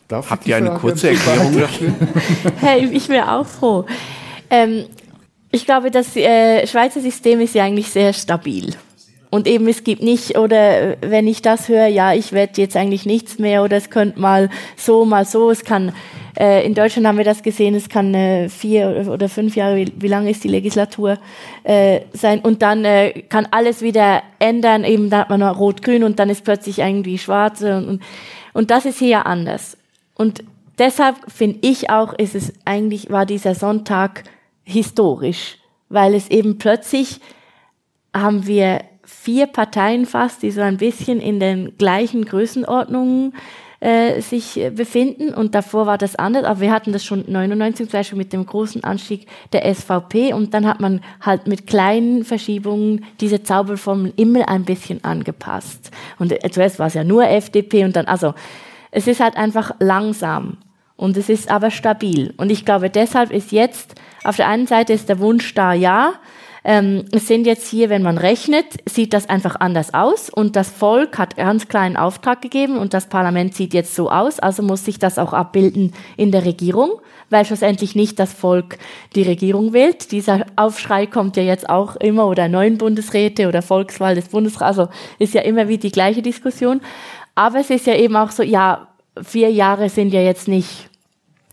Darf Habt ihr eine kurze Erklärung dafür? hey, ich wäre auch froh. Ähm, ich glaube, das äh, Schweizer System ist ja eigentlich sehr stabil. Und eben es gibt nicht, oder wenn ich das höre, ja, ich werde jetzt eigentlich nichts mehr oder es könnte mal so, mal so. Es kann, äh, in Deutschland haben wir das gesehen, es kann äh, vier oder fünf Jahre, wie, wie lange ist die Legislatur, äh, sein. Und dann äh, kann alles wieder ändern, eben da hat man noch rot-grün und dann ist plötzlich irgendwie schwarz. Und, und, und das ist hier anders. Und deshalb finde ich auch, ist es eigentlich, war dieser Sonntag historisch, weil es eben plötzlich haben wir vier Parteien fast, die so ein bisschen in den gleichen Größenordnungen äh, sich äh, befinden und davor war das anders, aber wir hatten das schon 99 zum Beispiel mit dem großen Anstieg der SVP und dann hat man halt mit kleinen Verschiebungen diese Zauberformel immer ein bisschen angepasst. Und äh, zuerst war es ja nur FDP und dann, also es ist halt einfach langsam und es ist aber stabil. Und ich glaube, deshalb ist jetzt, auf der einen Seite ist der Wunsch da, ja, ähm, es sind jetzt hier, wenn man rechnet, sieht das einfach anders aus und das Volk hat ganz kleinen Auftrag gegeben und das Parlament sieht jetzt so aus, also muss sich das auch abbilden in der Regierung, weil schlussendlich nicht das Volk die Regierung wählt. Dieser Aufschrei kommt ja jetzt auch immer oder neuen Bundesräte oder Volkswahl des Bundesrats, also ist ja immer wieder die gleiche Diskussion. Aber es ist ja eben auch so, ja, vier Jahre sind ja jetzt nicht,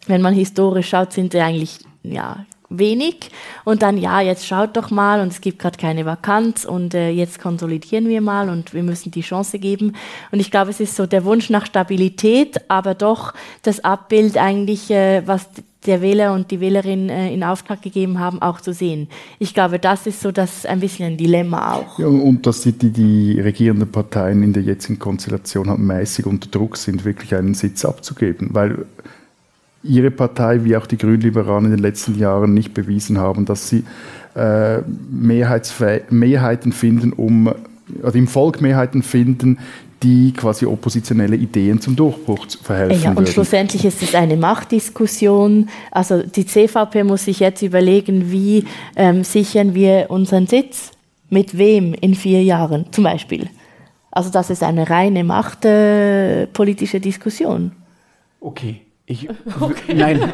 wenn man historisch schaut, sind sie eigentlich ja wenig und dann ja, jetzt schaut doch mal und es gibt gerade keine Vakanz und äh, jetzt konsolidieren wir mal und wir müssen die Chance geben und ich glaube, es ist so der Wunsch nach Stabilität, aber doch das Abbild eigentlich, äh, was der Wähler und die Wählerin äh, in Auftrag gegeben haben, auch zu sehen. Ich glaube, das ist so das ein bisschen ein Dilemma auch. Ja, und dass die, die, die regierenden Parteien in der jetzigen Konstellation halt mäßig unter Druck sind, wirklich einen Sitz abzugeben, weil Ihre Partei wie auch die Grünliberalen in den letzten Jahren nicht bewiesen haben, dass sie äh, Mehrheiten finden, um also im Volk Mehrheiten finden, die quasi oppositionelle Ideen zum Durchbruch verhelfen. Ja, und würden. schlussendlich ist es eine Machtdiskussion. Also die CVP muss sich jetzt überlegen, wie ähm, sichern wir unseren Sitz? Mit wem in vier Jahren zum Beispiel? Also das ist eine reine machtpolitische äh, Diskussion. Okay. Ich, okay. Nein,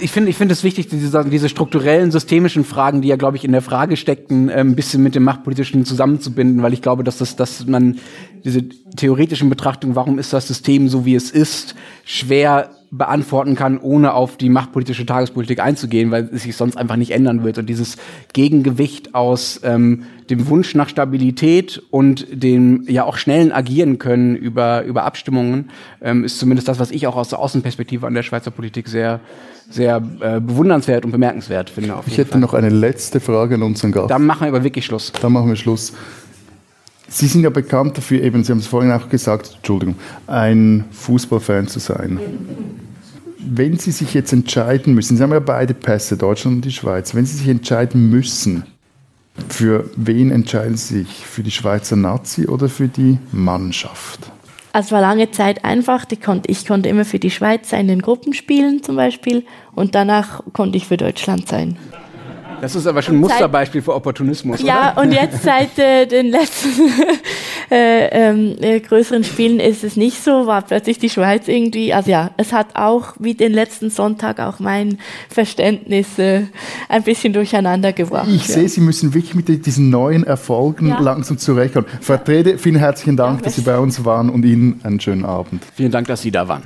ich finde ich finde es wichtig, diese, diese strukturellen, systemischen Fragen, die ja, glaube ich, in der Frage steckten, äh, ein bisschen mit dem Machtpolitischen zusammenzubinden, weil ich glaube, dass, das, dass man diese theoretischen Betrachtungen, warum ist das System so, wie es ist, schwer beantworten kann, ohne auf die machtpolitische Tagespolitik einzugehen, weil es sich sonst einfach nicht ändern wird. Und dieses Gegengewicht aus ähm, dem Wunsch nach Stabilität und dem ja auch schnellen Agieren können über, über Abstimmungen ähm, ist zumindest das, was ich auch aus der Außenperspektive an der Schweizer Politik sehr sehr äh, bewundernswert und bemerkenswert finde. ich hätte Fall. noch eine letzte Frage an unseren Gast. Dann machen wir aber wirklich Schluss. Dann machen wir Schluss. Sie sind ja bekannt dafür, eben, Sie haben es vorhin auch gesagt, Entschuldigung, ein Fußballfan zu sein. Wenn Sie sich jetzt entscheiden müssen, Sie haben ja beide Pässe, Deutschland und die Schweiz, wenn Sie sich entscheiden müssen, für wen entscheiden Sie sich? Für die Schweizer Nazi oder für die Mannschaft? Also es war lange Zeit einfach. Ich konnte, immer für die Schweiz sein, in den Gruppen spielen zum Beispiel. Und danach konnte ich für Deutschland sein. Das ist aber schon ein Musterbeispiel für Opportunismus. Ja, oder? und jetzt seit äh, den letzten äh, ähm, äh, größeren Spielen ist es nicht so, war plötzlich die Schweiz irgendwie, also ja, es hat auch wie den letzten Sonntag auch mein Verständnis äh, ein bisschen durcheinander gebracht. Ich ja. sehe, Sie müssen wirklich mit diesen neuen Erfolgen Ja. langsam zurechtkommen. Frau Trede, vielen herzlichen Dank, Ja, dass Sie bei uns waren und Ihnen einen schönen Abend. Vielen Dank, dass Sie da waren.